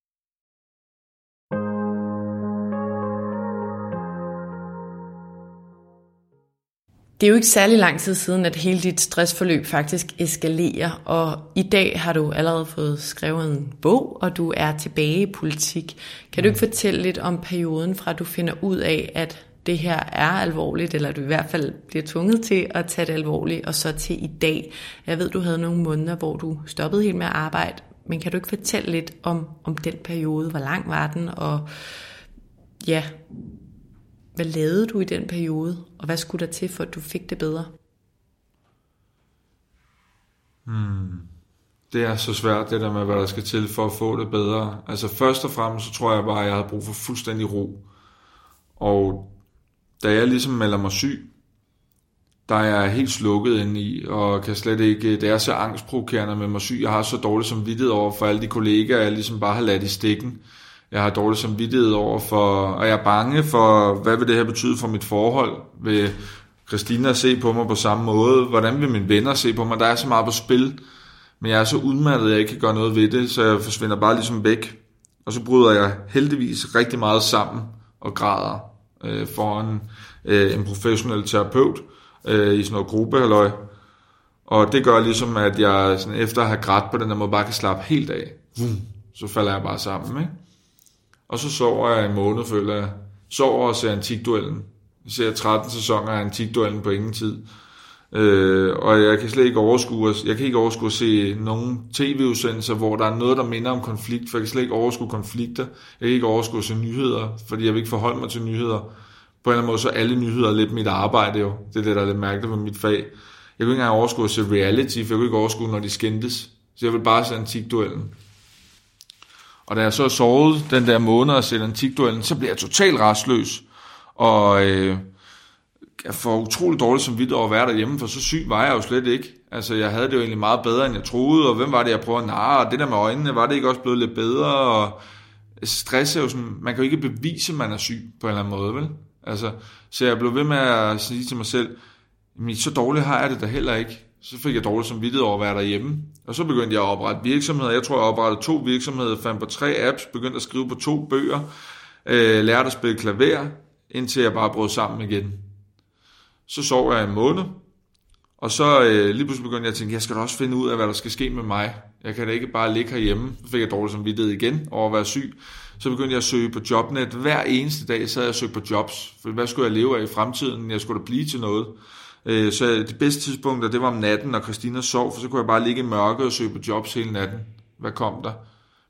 Det er jo ikke særlig lang tid siden, at hele dit stressforløb faktisk eskalerer, og i dag har du allerede fået skrevet en bog, og du er tilbage i politik. Kan du ikke fortælle lidt om perioden fra, at du finder ud af, at det her er alvorligt, eller du i hvert fald bliver tvunget til at tage det alvorligt, og så til i dag. Jeg ved, du havde nogle måneder, hvor du stoppede helt med at arbejde, men kan du ikke fortælle lidt om, om den periode? Hvor lang var den, og ja, hvad lavede du i den periode, og hvad skulle der til, for at du fik det bedre? Hmm. Det er så svært, det der med, hvad der skal til for at få det bedre. Altså først og fremmest, så tror jeg bare, at jeg havde brug for fuldstændig ro. Og da jeg ligesom melder mig syg, der er jeg helt slukket ind i, og kan slet ikke, øh, det er så angstprovokerende med mig syg. Jeg har så dårligt samvittighed over for alle de kollegaer, jeg ligesom bare har ladt i stikken. Jeg har dårligt samvittighed over for, og jeg er bange for, hvad vil det her betyde for mit forhold? Vil Christina se på mig på samme måde? Hvordan vil mine venner se på mig? Der er så meget på spil, men jeg er så udmattet, at jeg ikke kan gøre noget ved det, så jeg forsvinder bare ligesom væk. Og så bryder jeg heldigvis rigtig meget sammen og græder øh, foran øh, en professionel terapeut øh, i sådan noget gruppehalløj. Og det gør ligesom, at jeg sådan, efter at have grædt på den der måde, bare kan slappe helt af. Så falder jeg bare sammen, ikke? Og så sover jeg en måned, føler jeg. Sover og ser Antikduellen. Jeg ser 13 sæsoner af Antikduellen på ingen tid. Øh, og jeg kan slet ikke overskue, jeg kan ikke overskue at se nogen tv-udsendelser, hvor der er noget, der minder om konflikt, for jeg kan slet ikke overskue konflikter. Jeg kan ikke overskue at se nyheder, fordi jeg vil ikke forholde mig til nyheder. På en eller anden måde, så er alle nyheder lidt mit arbejde jo. Det er det, der er lidt mærkeligt på mit fag. Jeg kan ikke engang overskue at se reality, for jeg kan ikke overskue, når de skændtes. Så jeg vil bare se antikduellen. Og da jeg så sovet den der måned og set antikduellen, så blev jeg totalt restløs. Og øh, jeg får utrolig dårligt som vidt over at være derhjemme, for så syg var jeg jo slet ikke. Altså, jeg havde det jo egentlig meget bedre, end jeg troede, og hvem var det, jeg prøvede at narre, og det der med øjnene, var det ikke også blevet lidt bedre, og stress er jo sådan, man kan jo ikke bevise, at man er syg på en eller anden måde, vel? Altså, så jeg blev ved med at sige til mig selv, men så dårligt har jeg det da heller ikke. Så fik jeg dårligt som vidtighed over at være derhjemme. Og så begyndte jeg at oprette virksomheder. Jeg tror, jeg oprettede to virksomheder, fandt på tre apps, begyndte at skrive på to bøger, øh, lærte at spille klaver, indtil jeg bare brød sammen igen. Så sov jeg en måned, og så øh, lige pludselig begyndte jeg at tænke, jeg skal da også finde ud af, hvad der skal ske med mig. Jeg kan da ikke bare ligge herhjemme. Så fik jeg dårligt samvittighed igen over at være syg. Så begyndte jeg at søge på jobnet. Hver eneste dag sad jeg og søgte på jobs. For hvad skulle jeg leve af i fremtiden? Jeg skulle da blive til noget. Øh, så det bedste tidspunkt, det var om natten, når Christina sov, for så kunne jeg bare ligge i mørket og søge på jobs hele natten. Hvad kom der?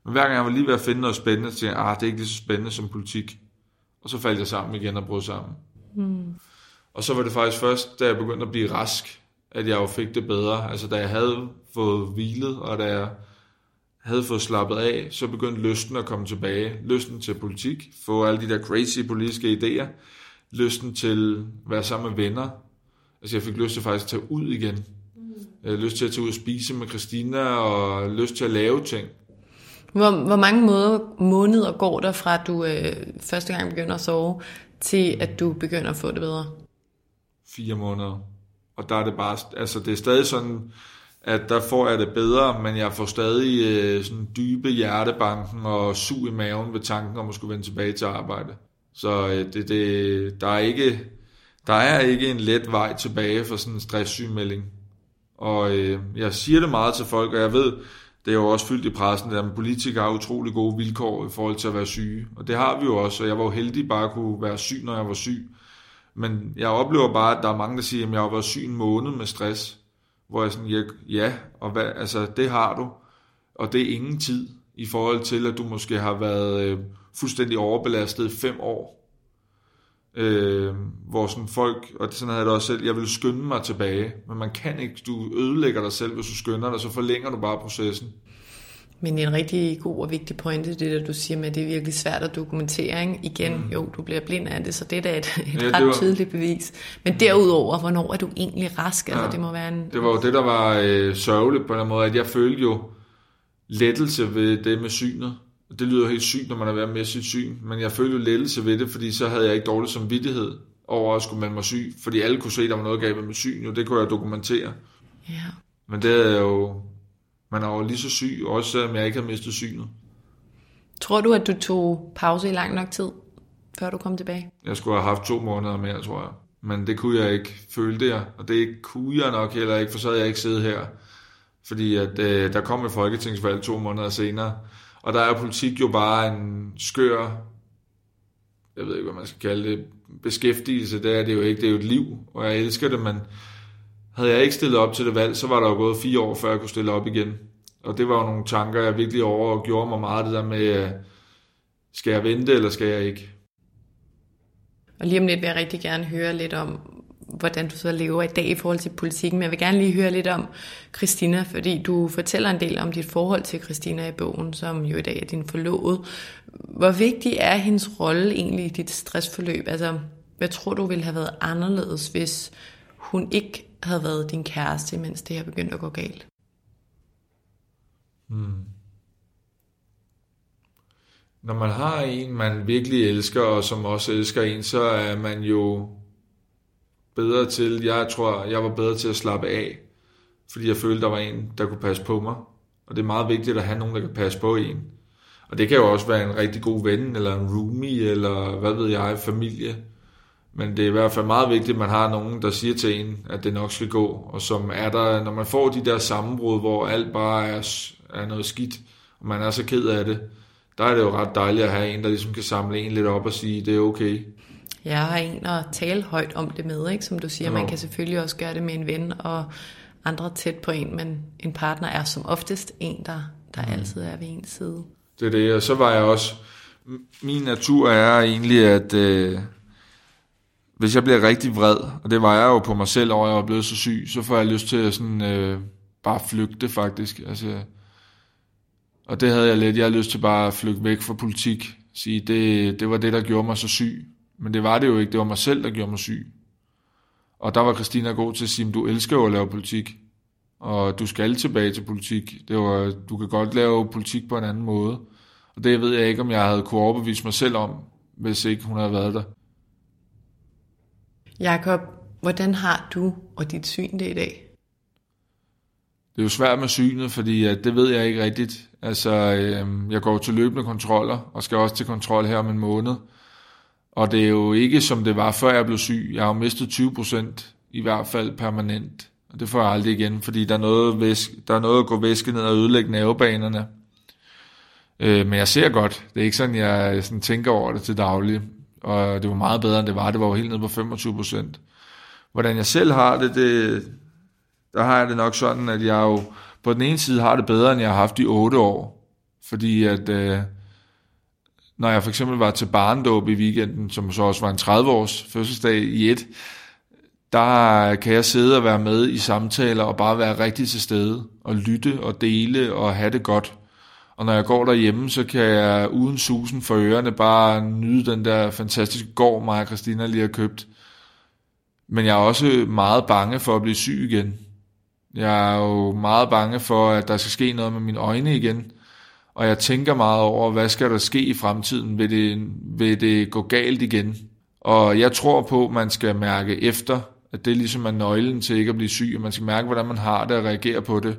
Men hver gang jeg var lige ved at finde noget spændende, så tænkte jeg, ah, det er ikke lige så spændende som politik. Og så faldt jeg sammen igen og brød sammen. Mm. Og så var det faktisk først, da jeg begyndte at blive rask, at jeg jo fik det bedre. Altså da jeg havde fået hvilet, og da jeg havde fået slappet af, så begyndte lysten at komme tilbage. Lysten til politik, få alle de der crazy politiske idéer. Lysten til at være sammen med venner. Altså jeg fik lyst til faktisk at tage ud igen. Havde lyst til at tage ud og spise med Christina, og lyst til at lave ting. Hvor, hvor mange måneder, måneder går der fra, at du øh, første gang begynder at sove, til at du begynder at få det bedre? Fire måneder. Og der er det bare, altså det er stadig sådan, at der får jeg det bedre, men jeg får stadig øh, sådan dybe hjertebanken og sug i maven ved tanken om at skulle vende tilbage til arbejde. Så øh, det, det, der, er ikke, der er ikke en let vej tilbage for sådan en stresssygemelding. Og øh, jeg siger det meget til folk, og jeg ved, det er jo også fyldt i pressen, at politikere har utrolig gode vilkår i forhold til at være syge. Og det har vi jo også, og jeg var jo heldig bare at kunne være syg, når jeg var syg. Men jeg oplever bare, at der er mange, der siger, at jeg har været syg en måned med stress. Hvor jeg sådan, ja, ja og hvad, altså, det har du. Og det er ingen tid i forhold til, at du måske har været øh, fuldstændig overbelastet i fem år. Øh, hvor sådan folk, og sådan havde jeg det også selv, jeg vil skynde mig tilbage, men man kan ikke, du ødelægger dig selv, hvis du skynder dig, så forlænger du bare processen. Men en rigtig god og vigtig pointe, det der du siger med, at det er virkelig svært at dokumentere. Ikke? Igen, mm. jo, du bliver blind af det, så det er da et, et ja, ret var... tydeligt bevis. Men derudover, hvornår er du egentlig rask? Altså, ja. Altså, det må være en... Det var jo det, der var øh, sørgeligt på en måde, at jeg følte jo lettelse ved det med synet. Det lyder helt sygt, når man har været med sit syn, men jeg følte jo lettelse ved det, fordi så havde jeg ikke dårlig samvittighed over at skulle melde mig syg, fordi alle kunne se, at der var noget galt med syn, jo, det kunne jeg dokumentere. Ja. Men det er jo man er jo lige så syg, også selvom jeg ikke har mistet synet. Tror du, at du tog pause i lang nok tid, før du kom tilbage? Jeg skulle have haft to måneder mere, tror jeg. Men det kunne jeg ikke, følte jeg. Og det kunne jeg nok heller ikke, for så havde jeg ikke siddet her. Fordi at, øh, der kom et folketingsvalg to måneder senere. Og der er politik jo bare en skør, jeg ved ikke, hvad man skal kalde det, beskæftigelse. Det er det jo ikke, det er jo et liv, og jeg elsker det, men havde jeg ikke stillet op til det valg, så var der jo gået fire år, før jeg kunne stille op igen. Og det var jo nogle tanker, jeg virkelig over og gjorde mig meget det der med, øh, skal jeg vente, eller skal jeg ikke? Og lige om lidt vil jeg rigtig gerne høre lidt om, hvordan du så lever i dag i forhold til politikken. Men jeg vil gerne lige høre lidt om Christina, fordi du fortæller en del om dit forhold til Christina i bogen, som jo i dag er din forlovede. Hvor vigtig er hendes rolle egentlig i dit stressforløb? Altså, hvad tror du ville have været anderledes, hvis hun ikke havde været din kæreste, mens det her begyndte at gå galt? Hmm. Når man har en, man virkelig elsker, og som også elsker en, så er man jo bedre til, jeg tror, jeg var bedre til at slappe af, fordi jeg følte, der var en, der kunne passe på mig. Og det er meget vigtigt at have nogen, der kan passe på en. Og det kan jo også være en rigtig god ven, eller en roomie, eller hvad ved jeg, familie. Men det er i hvert fald meget vigtigt, at man har nogen, der siger til en, at det nok skal gå. Og som er der, når man får de der sammenbrud, hvor alt bare er, er noget skidt, og man er så ked af det, der er det jo ret dejligt at have en, der ligesom kan samle en lidt op og sige, det er okay. Jeg har en at tale højt om det med, ikke? som du siger. Man kan selvfølgelig også gøre det med en ven og andre tæt på en, men en partner er som oftest en, der, der mm. altid er ved ens side. Det er det, og så var jeg også... Min natur er egentlig, at... Øh, hvis jeg bliver rigtig vred, og det var jeg jo på mig selv over, at jeg var blevet så syg, så får jeg lyst til at sådan, øh, bare flygte faktisk. Altså, Og det havde jeg lidt. Jeg havde lyst til bare at flygte væk fra politik. Sige, det, det var det, der gjorde mig så syg. Men det var det jo ikke. Det var mig selv, der gjorde mig syg. Og der var Christina god til at sige, du elsker jo at lave politik. Og du skal tilbage til politik. Det var, du kan godt lave politik på en anden måde. Og det ved jeg ikke, om jeg havde kunne overbevise mig selv om, hvis ikke hun havde været der. Jakob, hvordan har du og dit syn det i dag? Det er jo svært med synet, fordi at det ved jeg ikke rigtigt. Altså, øh, jeg går til løbende kontroller, og skal også til kontrol her om en måned. Og det er jo ikke, som det var, før jeg blev syg. Jeg har jo mistet 20 procent, i hvert fald permanent. Og det får jeg aldrig igen, fordi der er noget, væske, der er noget at gå væske ned og ødelægge nervebanerne. Øh, men jeg ser godt. Det er ikke sådan, jeg sådan tænker over det til daglig. Og det var meget bedre, end det var. Det var jo helt nede på 25 procent. Hvordan jeg selv har det, det, der har jeg det nok sådan, at jeg jo på den ene side har det bedre, end jeg har haft i otte år. Fordi at, øh, når jeg for eksempel var til barndåb i weekenden, som så også var en 30-års fødselsdag i et, der kan jeg sidde og være med i samtaler og bare være rigtig til stede og lytte og dele og have det godt. Og når jeg går derhjemme, så kan jeg uden susen for ørerne bare nyde den der fantastiske gård, mig og Christina lige har købt. Men jeg er også meget bange for at blive syg igen. Jeg er jo meget bange for, at der skal ske noget med mine øjne igen. Og jeg tænker meget over, hvad skal der ske i fremtiden? Vil det, vil det gå galt igen? Og jeg tror på, at man skal mærke efter, at det ligesom er nøglen til ikke at blive syg, og man skal mærke, hvordan man har det og reagere på det.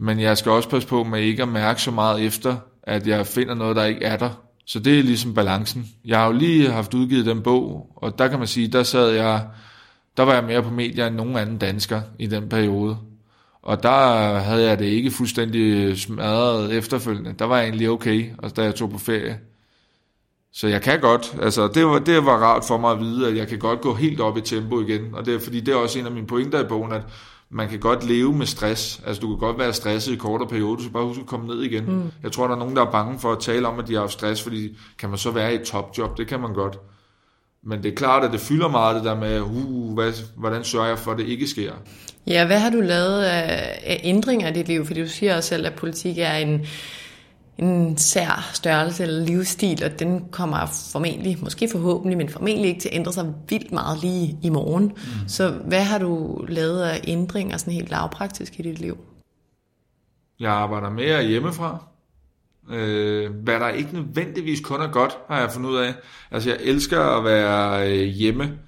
Men jeg skal også passe på med ikke at mærke så meget efter, at jeg finder noget, der ikke er der. Så det er ligesom balancen. Jeg har jo lige haft udgivet den bog, og der kan man sige, der sad jeg, der var jeg mere på medier end nogen anden dansker i den periode. Og der havde jeg det ikke fuldstændig smadret efterfølgende. Der var jeg egentlig okay, og da jeg tog på ferie. Så jeg kan godt, altså det var, det var rart for mig at vide, at jeg kan godt gå helt op i tempo igen. Og det er fordi, det er også en af mine pointer i bogen, at man kan godt leve med stress. Altså du kan godt være stresset i kortere perioder, du skal bare huske at komme ned igen. Mm. Jeg tror, der er nogen, der er bange for at tale om, at de har haft stress, fordi kan man så være i et topjob? Det kan man godt. Men det er klart, at det fylder meget det der med, uh, hvad, hvordan sørger jeg for, at det ikke sker? Ja, hvad har du lavet af, af ændringer i dit liv? Fordi du siger også selv, at politik er en, en sær størrelse eller livsstil, og den kommer formentlig, måske forhåbentlig, men formentlig ikke til at ændre sig vildt meget lige i morgen. Mm. Så hvad har du lavet af ændringer sådan helt lavpraktisk i dit liv? Jeg arbejder mere hjemmefra. Øh, hvad der ikke nødvendigvis kun er godt, har jeg fundet ud af. Altså jeg elsker at være øh, hjemme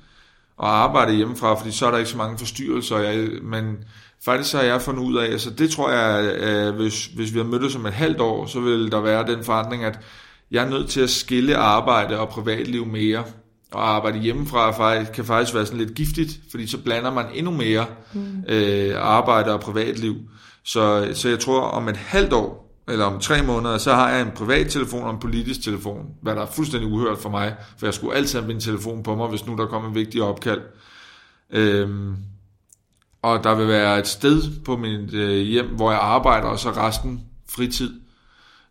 og arbejde hjemmefra, fordi så er der ikke så mange forstyrrelser. Jeg, men faktisk så har jeg fundet ud af, altså det tror jeg, at hvis, hvis vi har mødtes om et halvt år, så vil der være den forandring, at jeg er nødt til at skille arbejde og privatliv mere. Og arbejde hjemmefra kan faktisk være sådan lidt giftigt, fordi så blander man endnu mere mm. øh, arbejde og privatliv. Så, så jeg tror, om et halvt år, eller om tre måneder, så har jeg en privat telefon og en politisk telefon, hvad der er fuldstændig uhørt for mig, for jeg skulle altid have min telefon på mig, hvis nu der kom en vigtig opkald. Øhm, og der vil være et sted på mit øh, hjem, hvor jeg arbejder, og så resten fritid.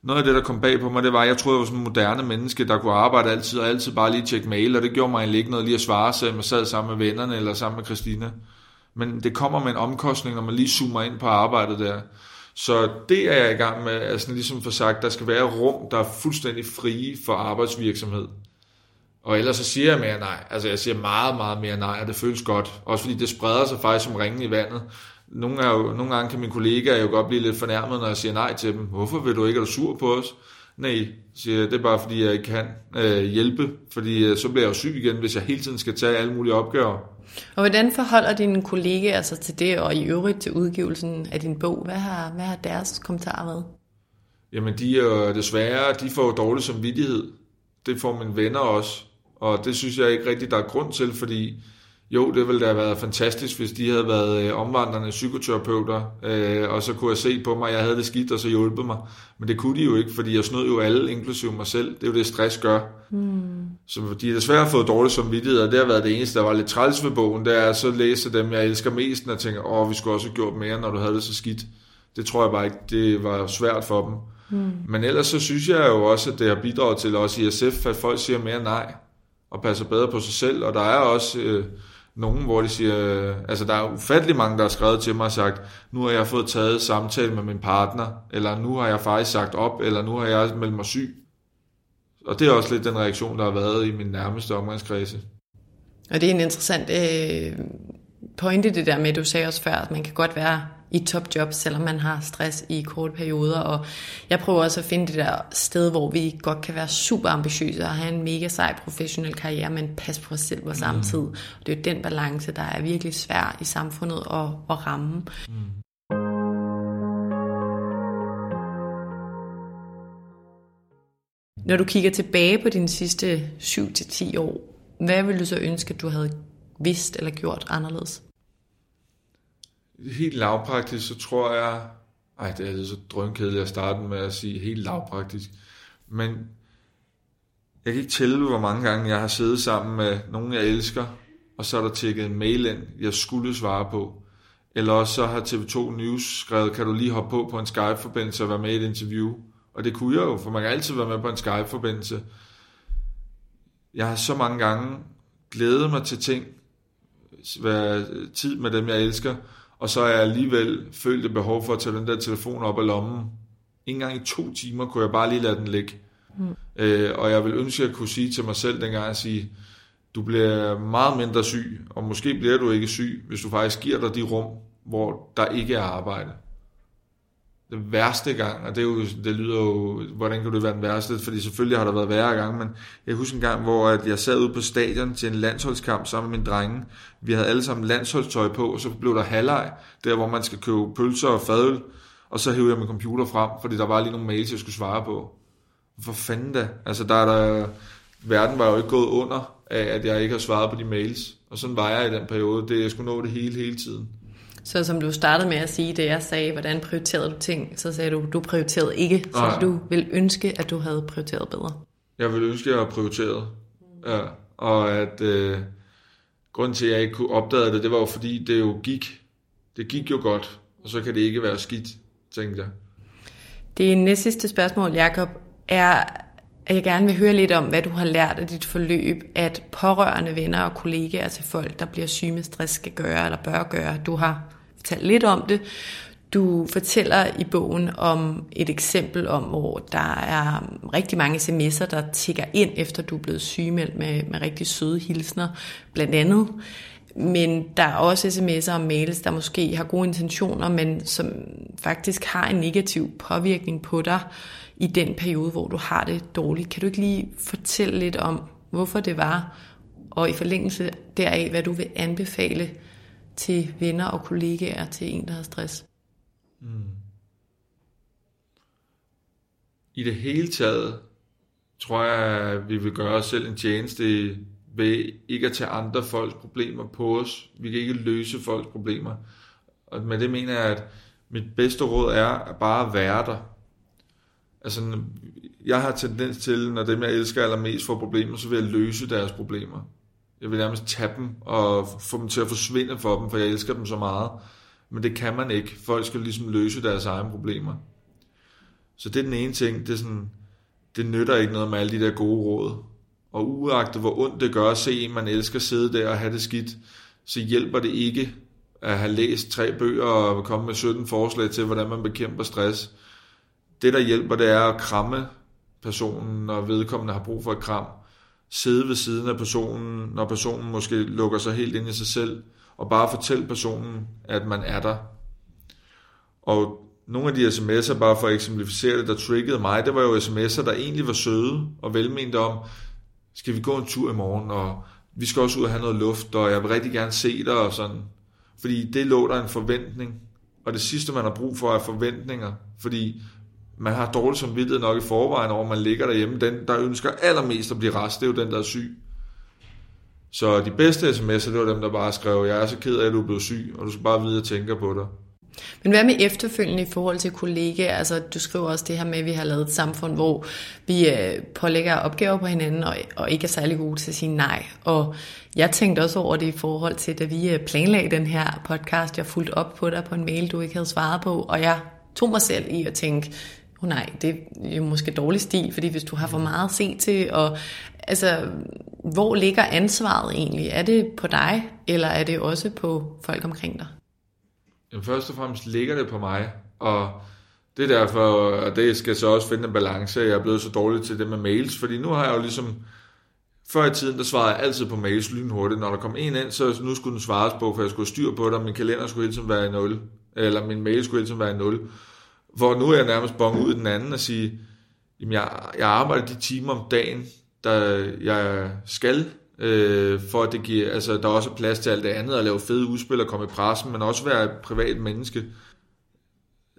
Noget af det, der kom bag på mig, det var, at jeg troede, jeg var sådan en moderne menneske, der kunne arbejde altid, og altid bare lige tjekke mail, og det gjorde mig egentlig ikke noget lige at svare, selvom jeg sad sammen med vennerne, eller sammen med Christina. Men det kommer med en omkostning, når man lige zoomer ind på arbejdet der. Så det er jeg i gang med, altså ligesom for sagt, der skal være rum, der er fuldstændig frie for arbejdsvirksomhed. Og ellers så siger jeg mere nej. Altså jeg siger meget, meget mere nej, og det føles godt. Også fordi det spreder sig faktisk som ringen i vandet. Nogle, er jo, nogle gange kan mine kollegaer jo godt blive lidt fornærmet, når jeg siger nej til dem. Hvorfor vil du ikke? Er du sur på os? Nej, siger jeg, det er bare fordi, jeg ikke kan øh, hjælpe. Fordi øh, så bliver jeg jo syg igen, hvis jeg hele tiden skal tage alle mulige opgaver. Og hvordan forholder dine kollegaer altså til det, og i øvrigt til udgivelsen af din bog? Hvad har, hvad har deres kommentarer været? Jamen, de er jo desværre, de får jo dårlig samvittighed. Det får mine venner også. Og det synes jeg ikke rigtig, der er grund til, fordi jo, det ville da have været fantastisk, hvis de havde været øh, omvandrende psykoterapeuter, øh, og så kunne jeg se på mig, at jeg havde det skidt, og så hjulpet mig. Men det kunne de jo ikke, fordi jeg snød jo alle, inklusive mig selv. Det er jo det, stress gør. Mm. Så de har desværre fået dårlig samvittighed, og det har været det eneste, der var lidt træls ved bogen, det er at så læse dem, jeg elsker mest, og tænker, åh, vi skulle også have gjort mere, når du havde det så skidt. Det tror jeg bare ikke, det var svært for dem. Mm. Men ellers så synes jeg jo også, at det har bidraget til også i SF, at folk siger mere nej, og passer bedre på sig selv, og der er også... Øh, nogen, hvor de siger, altså der er ufattelig mange, der har skrevet til mig og sagt, nu har jeg fået taget samtale med min partner, eller nu har jeg faktisk sagt op, eller nu har jeg meldt mig syg. Og det er også lidt den reaktion, der har været i min nærmeste omgangskredse. Og det er en interessant øh, pointe, det der med, du sagde også før, at man kan godt være i topjob, selvom man har stress i korte perioder. Og jeg prøver også at finde det der sted, hvor vi godt kan være super ambitiøse og have en mega sej professionel karriere, men passe på os selv på samme mm. tid. Og det er jo den balance, der er virkelig svær i samfundet at, at ramme. Mm. Når du kigger tilbage på dine sidste 7-10 år, hvad vil du så ønske, at du havde vidst eller gjort anderledes? Helt lavpraktisk, så tror jeg... Ej, det er det så drønkedeligt at starte med at sige helt lavpraktisk. Men jeg kan ikke tælle, hvor mange gange jeg har siddet sammen med nogen, jeg elsker, og så er der tjekket en mail ind, jeg skulle svare på. Eller også så har TV2 News skrevet, kan du lige hoppe på på en Skype-forbindelse og være med i et interview? Og det kunne jeg jo, for man kan altid være med på en Skype-forbindelse. Jeg har så mange gange glædet mig til ting, være tid med dem, jeg elsker, og så har jeg alligevel følt et behov for at tage den der telefon op af lommen. En gang i to timer kunne jeg bare lige lade den ligge. Mm. Øh, og jeg vil ønske, at jeg kunne sige til mig selv dengang, at sige, du bliver meget mindre syg, og måske bliver du ikke syg, hvis du faktisk giver dig de rum, hvor der ikke er arbejde den værste gang, og det, er jo, det lyder jo, hvordan kan det være den værste, fordi selvfølgelig har der været værre gang, men jeg husker en gang, hvor at jeg sad ude på stadion til en landsholdskamp sammen med min drenge. Vi havde alle sammen landsholdstøj på, og så blev der halvleg, der hvor man skal købe pølser og fadøl, og så hævde jeg min computer frem, fordi der var lige nogle mails, jeg skulle svare på. For fanden da? Altså, der er der, verden var jo ikke gået under af, at jeg ikke har svaret på de mails. Og sådan var jeg i den periode. Det, jeg skulle nå det hele, hele tiden. Så som du startede med at sige, det jeg sagde, hvordan prioriterede du ting, så sagde du, du prioriterede ikke, så Nej. du vil ønske, at du havde prioriteret bedre. Jeg vil ønske, at jeg havde prioriteret. Ja. Og at øh, grunden til, at jeg ikke kunne opdage det, det var jo fordi, det jo gik. Det gik jo godt, og så kan det ikke være skidt, tænkte jeg. Det næste sidste spørgsmål, Jakob, er, at jeg gerne vil høre lidt om, hvad du har lært af dit forløb, at pårørende, venner og kollegaer til folk, der bliver syge med stress, skal gøre eller bør gøre. Du har fortalt lidt om det. Du fortæller i bogen om et eksempel om, hvor der er rigtig mange sms'er, der tigger ind, efter du er blevet sygemeldt med, med rigtig søde hilsner, blandt andet. Men der er også sms'er og mails, der måske har gode intentioner, men som faktisk har en negativ påvirkning på dig i den periode, hvor du har det dårligt. Kan du ikke lige fortælle lidt om, hvorfor det var, og i forlængelse deraf, hvad du vil anbefale til venner og kollegaer til en, der har stress? Mm. I det hele taget tror jeg, at vi vil gøre os selv en tjeneste ved ikke at tage andre folks problemer på os. Vi kan ikke løse folks problemer. Og med det mener jeg, at mit bedste råd er at bare være der. Altså, jeg har tendens til, når dem jeg elsker allermest får problemer, så vil jeg løse deres problemer. Jeg vil nærmest tage dem og få dem til at forsvinde for dem, for jeg elsker dem så meget. Men det kan man ikke. Folk skal ligesom løse deres egne problemer. Så det er den ene ting. Det, er sådan, det nytter ikke noget med alle de der gode råd. Og uagtet hvor ondt det gør at se man elsker sidde der og have det skidt, så hjælper det ikke at have læst tre bøger og komme med 17 forslag til, hvordan man bekæmper stress. Det, der hjælper, det er at kramme personen, når vedkommende har brug for et kram. Sidde ved siden af personen, når personen måske lukker sig helt ind i sig selv, og bare fortælle personen, at man er der. Og nogle af de sms'er, bare for at eksemplificere det, der triggede mig, det var jo sms'er, der egentlig var søde og velmente om, skal vi gå en tur i morgen, og vi skal også ud og have noget luft, og jeg vil rigtig gerne se dig, og sådan. Fordi det lå der en forventning, og det sidste, man har brug for, er forventninger, fordi man har dårlig samvittighed nok i forvejen over, man ligger derhjemme. Den, der ønsker allermest at blive rest, det er jo den, der er syg. Så de bedste sms'er, det var dem, der bare skrev, jeg er så ked af, at du er blevet syg, og du skal bare vide, at jeg tænker på dig. Men hvad med efterfølgende i forhold til kollegaer? Altså, du skriver også det her med, at vi har lavet et samfund, hvor vi øh, pålægger opgaver på hinanden, og, og ikke er særlig gode til at sige nej. Og jeg tænkte også over det i forhold til, da vi øh, planlagde den her podcast, jeg fulgte op på dig på en mail, du ikke havde svaret på, og jeg tog mig selv i at tænke, oh nej, det er jo måske dårlig stil, fordi hvis du har for meget at se til, og Altså, hvor ligger ansvaret egentlig? Er det på dig, eller er det også på folk omkring dig? Jamen, først og fremmest ligger det på mig, og det er derfor, og det skal så også finde en balance, jeg er blevet så dårlig til det med mails, fordi nu har jeg jo ligesom, før i tiden, der svarede jeg altid på mails lynhurtigt. Når der kom en ind, så nu skulle den svares på, for jeg skulle styr på det, og min kalender skulle hele tiden være i 0, eller min mail skulle hele tiden være i 0. Hvor nu er jeg nærmest bonget ud i den anden og sige, jamen jeg, jeg arbejder de timer om dagen, der jeg skal, øh, for at det giver, altså der er også plads til alt det andet, at lave fede udspil og komme i pressen, men også være et privat menneske.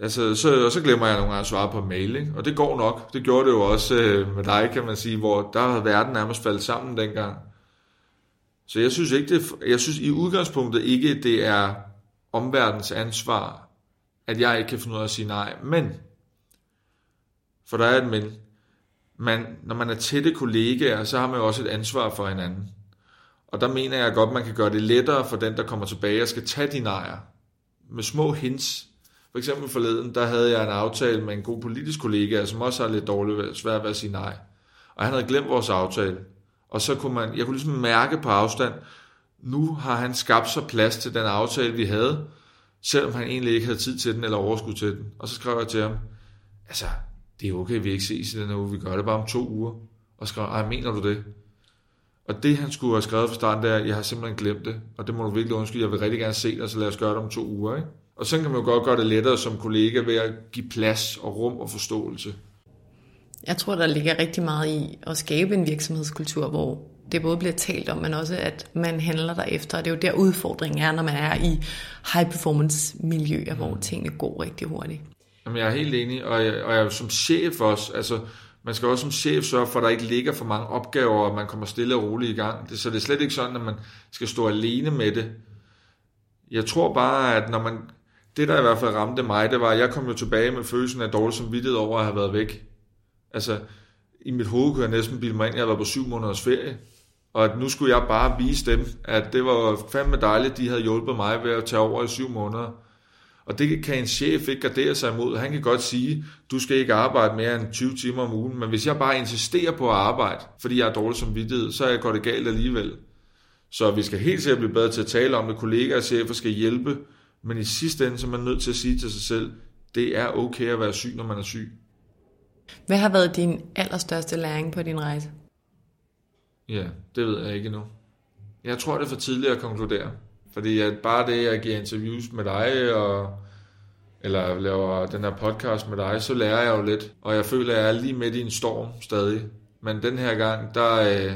Altså, så, og så glemmer jeg nogle gange at svare på mail, ikke? og det går nok. Det gjorde det jo også øh, med dig, kan man sige, hvor der havde verden nærmest faldet sammen dengang. Så jeg synes ikke, det, jeg synes i udgangspunktet ikke, det er omverdens ansvar, at jeg ikke kan finde ud af at sige nej. Men, for der er et men, man, når man er tætte kollegaer, så har man jo også et ansvar for hinanden. Og der mener jeg godt, man kan gøre det lettere for den, der kommer tilbage og skal tage de nejer. Med små hints. For eksempel forleden, der havde jeg en aftale med en god politisk kollega, som også har lidt dårligt svært ved at sige nej. Og han havde glemt vores aftale. Og så kunne man, jeg kunne ligesom mærke på afstand, nu har han skabt sig plads til den aftale, vi havde, selvom han egentlig ikke havde tid til den eller overskud til den. Og så skrev jeg til ham, altså, det er okay, vi ikke ses i den uge, vi gør det bare om to uger. Og skrev, ej, mener du det? Og det, han skulle have skrevet fra starten, det er, jeg har simpelthen glemt det, og det må du virkelig undskylde, jeg vil rigtig gerne se dig, så lad os gøre det om to uger. Ikke? Og så kan man jo godt gøre det lettere som kollega ved at give plads og rum og forståelse. Jeg tror, der ligger rigtig meget i at skabe en virksomhedskultur, hvor det både bliver talt om, men også at man handler derefter. Og det er jo der udfordringen er, når man er i high performance miljøer, hvor tingene går rigtig hurtigt. Jamen, jeg er helt enig, og jeg, og jeg som chef også, altså, man skal også som chef sørge for, at der ikke ligger for mange opgaver, og man kommer stille og roligt i gang. Det, så det er slet ikke sådan, at man skal stå alene med det. Jeg tror bare, at når man... Det, der i hvert fald ramte mig, det var, at jeg kom jo tilbage med følelsen af dårlig samvittighed over at have været væk. Altså, i mit hoved kunne jeg næsten bilde mig ind, at jeg var på syv måneders ferie. Og at nu skulle jeg bare vise dem, at det var fandme dejligt, de havde hjulpet mig ved at tage over i syv måneder. Og det kan en chef ikke gardere sig imod. Han kan godt sige, du skal ikke arbejde mere end 20 timer om ugen, men hvis jeg bare insisterer på at arbejde, fordi jeg er dårlig som vidtighed, så er jeg godt det galt alligevel. Så vi skal helt sikkert blive bedre til at tale om det. Kollegaer og chefer skal hjælpe, men i sidste ende så er man nødt til at sige til sig selv, det er okay at være syg, når man er syg. Hvad har været din allerstørste læring på din rejse? Ja, det ved jeg ikke nu. Jeg tror, det er for tidligt at konkludere. Fordi at bare det, jeg giver interviews med dig, og, eller laver den her podcast med dig, så lærer jeg jo lidt. Og jeg føler, at jeg er lige midt i en storm stadig. Men den her gang, der øh,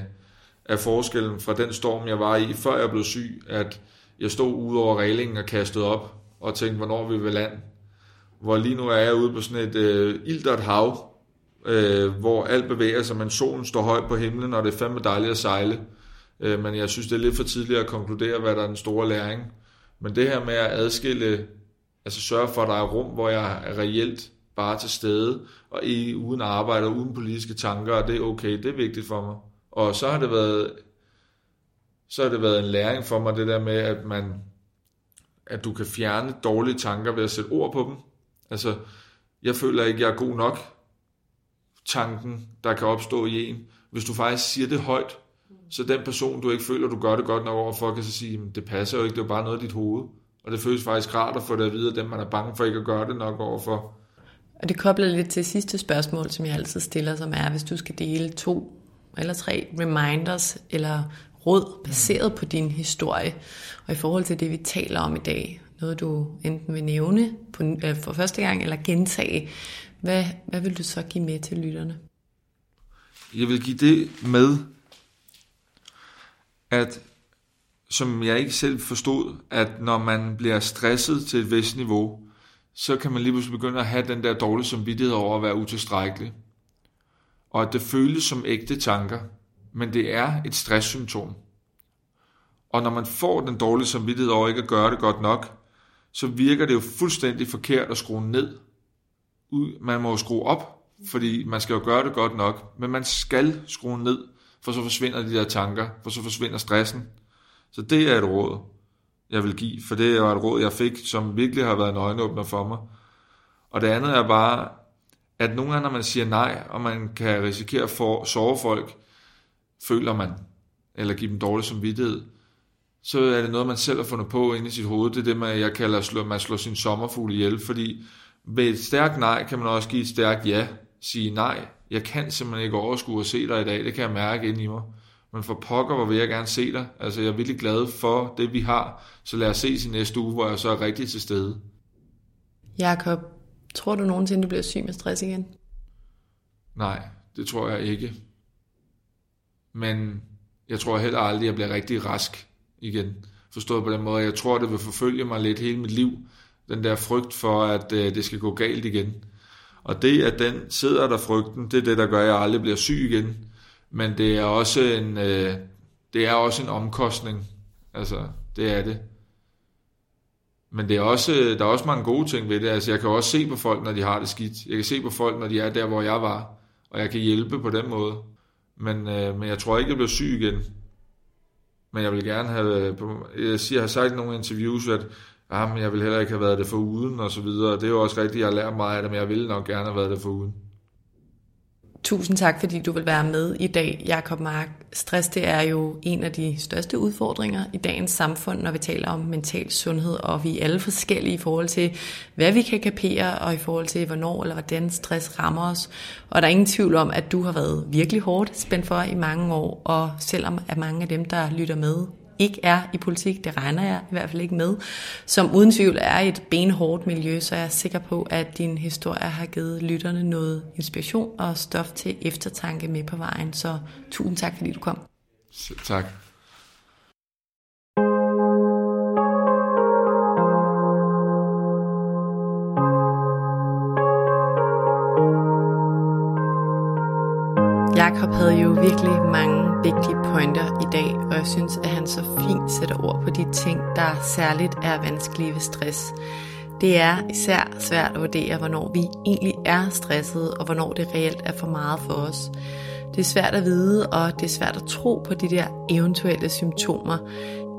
er forskellen fra den storm, jeg var i, før jeg blev syg, at jeg stod ude over reglingen og kastede op, og tænkte, hvornår vi vil land. Hvor lige nu er jeg ude på sådan et øh, ildert hav, øh, hvor alt bevæger sig, men solen står højt på himlen, og det er fandme dejligt at sejle. Øh, men jeg synes, det er lidt for tidligt at konkludere, hvad der er den store læring. Men det her med at adskille, altså sørge for, at der er rum, hvor jeg er reelt bare til stede, og i, uden arbejde og uden politiske tanker, og det er okay, det er vigtigt for mig. Og så har det været, så har det været en læring for mig, det der med, at man, at du kan fjerne dårlige tanker ved at sætte ord på dem. Altså, jeg føler ikke, jeg er god nok, tanken, der kan opstå i en. Hvis du faktisk siger det højt, så den person, du ikke føler, du gør det godt nok overfor, kan så sige, det passer jo ikke, det er jo bare noget i dit hoved. Og det føles faktisk rart at få det at vide at dem, man er bange for ikke at gøre det nok overfor. Og det kobler lidt til sidste spørgsmål, som jeg altid stiller, som er, hvis du skal dele to eller tre reminders eller råd baseret på din historie, og i forhold til det, vi taler om i dag, noget du enten vil nævne på, øh, for første gang eller gentage, hvad, hvad vil du så give med til lytterne? Jeg vil give det med, at som jeg ikke selv forstod, at når man bliver stresset til et vist niveau, så kan man lige pludselig begynde at have den der dårlige samvittighed over at være utilstrækkelig. Og at det føles som ægte tanker, men det er et stresssymptom. Og når man får den dårlige samvittighed over ikke at gøre det godt nok, så virker det jo fuldstændig forkert at skrue ned. Man må jo skrue op, fordi man skal jo gøre det godt nok, men man skal skrue ned, for så forsvinder de der tanker, for så forsvinder stressen. Så det er et råd, jeg vil give, for det er et råd, jeg fik, som virkelig har været en øjenåbner for mig. Og det andet er bare, at nogle gange, når man siger nej, og man kan risikere at for, sove folk, føler man, eller give dem dårlig samvittighed, så er det noget, man selv har fundet på inde i sit hoved. Det er det, man, jeg kalder, at man slår sin sommerfugl ihjel, fordi ved et stærkt nej, kan man også give et stærkt ja. Sige nej, jeg kan simpelthen ikke overskue at se dig i dag, det kan jeg mærke ind i mig. Men for pokker, hvor vil jeg gerne se dig. Altså, jeg er virkelig glad for det, vi har. Så lad os ses i næste uge, hvor jeg så er rigtig til stede. Jakob, tror du nogensinde, du bliver syg med stress igen? Nej, det tror jeg ikke. Men jeg tror heller aldrig, at jeg bliver rigtig rask igen. Forstået på den måde, jeg tror, det vil forfølge mig lidt hele mit liv. Den der frygt for, at øh, det skal gå galt igen. Og det, at den sidder der frygten, det er det, der gør, at jeg aldrig bliver syg igen. Men det er også en, øh, det er også en omkostning. Altså, det er det. Men det er også, der er også mange gode ting ved det. Altså, jeg kan også se på folk, når de har det skidt. Jeg kan se på folk, når de er der, hvor jeg var. Og jeg kan hjælpe på den måde. Men, øh, men jeg tror ikke, jeg bliver syg igen. Men jeg vil gerne have... Øh, jeg, siger, jeg har sagt i nogle interviews, at ah, men jeg vil heller ikke have været det for uden, og så videre. Det er jo også rigtigt, jeg har lært meget af det, men jeg ville nok gerne have været det for uden. Tusind tak, fordi du vil være med i dag, Jakob Mark. Stress det er jo en af de største udfordringer i dagens samfund, når vi taler om mental sundhed, og vi er alle forskellige i forhold til, hvad vi kan kapere, og i forhold til, hvornår eller hvordan stress rammer os. Og der er ingen tvivl om, at du har været virkelig hårdt spændt for i mange år, og selvom at mange af dem, der lytter med, ikke er i politik, det regner jeg i hvert fald ikke med, som uden tvivl er et benhårdt miljø, så jeg er sikker på, at din historie har givet lytterne noget inspiration og stof til eftertanke med på vejen. Så tusind tak, fordi du kom. Selv tak. Jakob havde jo virkelig mange vigtige pointer i dag, og jeg synes, at han så fint sætter ord på de ting, der særligt er vanskelige ved stress. Det er især svært at vurdere, hvornår vi egentlig er stressede, og hvornår det reelt er for meget for os. Det er svært at vide, og det er svært at tro på de der eventuelle symptomer.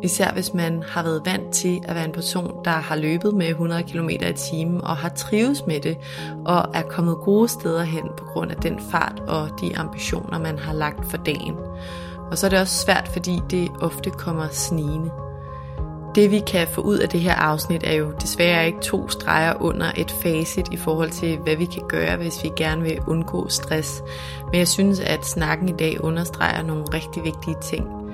Især hvis man har været vant til at være en person, der har løbet med 100 km i timen og har trives med det, og er kommet gode steder hen grund af den fart og de ambitioner, man har lagt for dagen. Og så er det også svært, fordi det ofte kommer snigende. Det vi kan få ud af det her afsnit er jo desværre ikke to streger under et facit i forhold til, hvad vi kan gøre, hvis vi gerne vil undgå stress. Men jeg synes, at snakken i dag understreger nogle rigtig vigtige ting.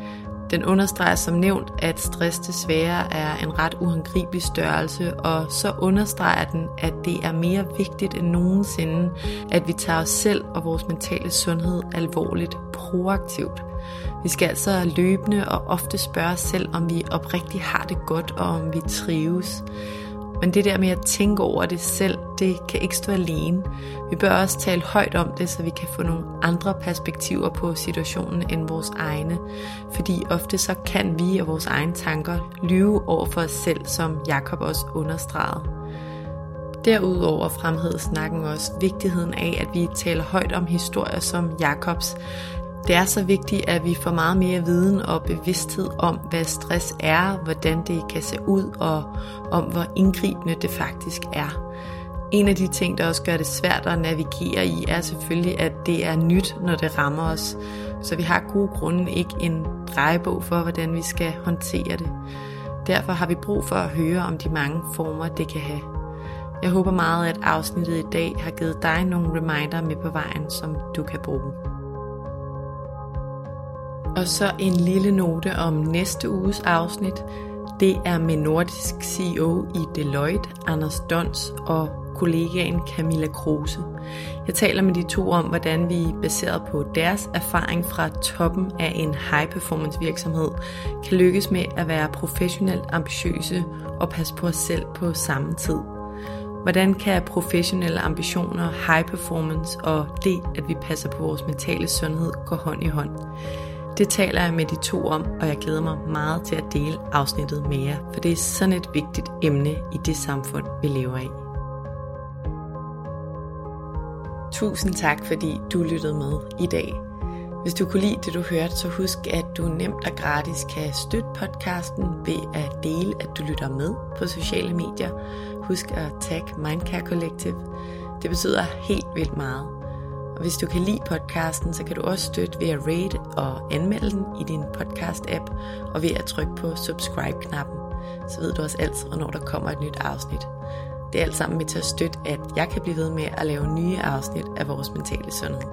Den understreger som nævnt, at stress desværre er en ret uangribelig størrelse, og så understreger den, at det er mere vigtigt end nogensinde, at vi tager os selv og vores mentale sundhed alvorligt proaktivt. Vi skal altså løbende og ofte spørge os selv, om vi oprigtigt har det godt, og om vi trives. Men det der med at tænke over det selv, det kan ikke stå alene. Vi bør også tale højt om det, så vi kan få nogle andre perspektiver på situationen end vores egne. Fordi ofte så kan vi og vores egne tanker lyve over for os selv, som Jakob også understregede. Derudover fremhævede snakken også vigtigheden af, at vi taler højt om historier som Jakobs, det er så vigtigt, at vi får meget mere viden og bevidsthed om, hvad stress er, hvordan det kan se ud og om, hvor indgribende det faktisk er. En af de ting, der også gør det svært at navigere i, er selvfølgelig, at det er nyt, når det rammer os. Så vi har gode grunde ikke en drejebog for, hvordan vi skal håndtere det. Derfor har vi brug for at høre om de mange former, det kan have. Jeg håber meget, at afsnittet i dag har givet dig nogle reminder med på vejen, som du kan bruge. Og så en lille note om næste uges afsnit. Det er med nordisk CEO i Deloitte, Anders Dons og kollegaen Camilla Kruse. Jeg taler med de to om, hvordan vi baseret på deres erfaring fra toppen af en high performance virksomhed, kan lykkes med at være professionelt ambitiøse og passe på os selv på samme tid. Hvordan kan professionelle ambitioner, high performance og det, at vi passer på vores mentale sundhed, gå hånd i hånd? Det taler jeg med de to om, og jeg glæder mig meget til at dele afsnittet med jer, for det er sådan et vigtigt emne i det samfund, vi lever i. Tusind tak, fordi du lyttede med i dag. Hvis du kunne lide det, du hørte, så husk, at du nemt og gratis kan støtte podcasten ved at dele, at du lytter med på sociale medier. Husk at tag Mindcare Collective. Det betyder helt vildt meget. Og hvis du kan lide podcasten, så kan du også støtte ved at rate og anmelde den i din podcast-app, og ved at trykke på subscribe-knappen. Så ved du også altid, hvornår der kommer et nyt afsnit. Det er alt sammen med til at støtte, at jeg kan blive ved med at lave nye afsnit af vores mentale sundhed.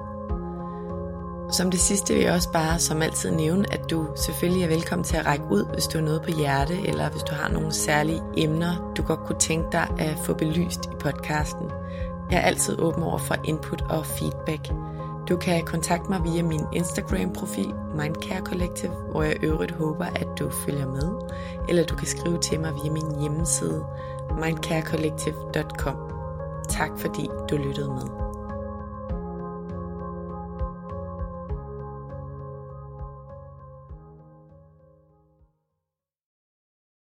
Som det sidste vil jeg også bare som altid nævne, at du selvfølgelig er velkommen til at række ud, hvis du har noget på hjerte, eller hvis du har nogle særlige emner, du godt kunne tænke dig at få belyst i podcasten. Jeg er altid åben over for input og feedback. Du kan kontakte mig via min Instagram-profil Mindcare Collective, hvor jeg øvrigt håber, at du følger med. Eller du kan skrive til mig via min hjemmeside mindcarecollective.com. Tak fordi du lyttede med.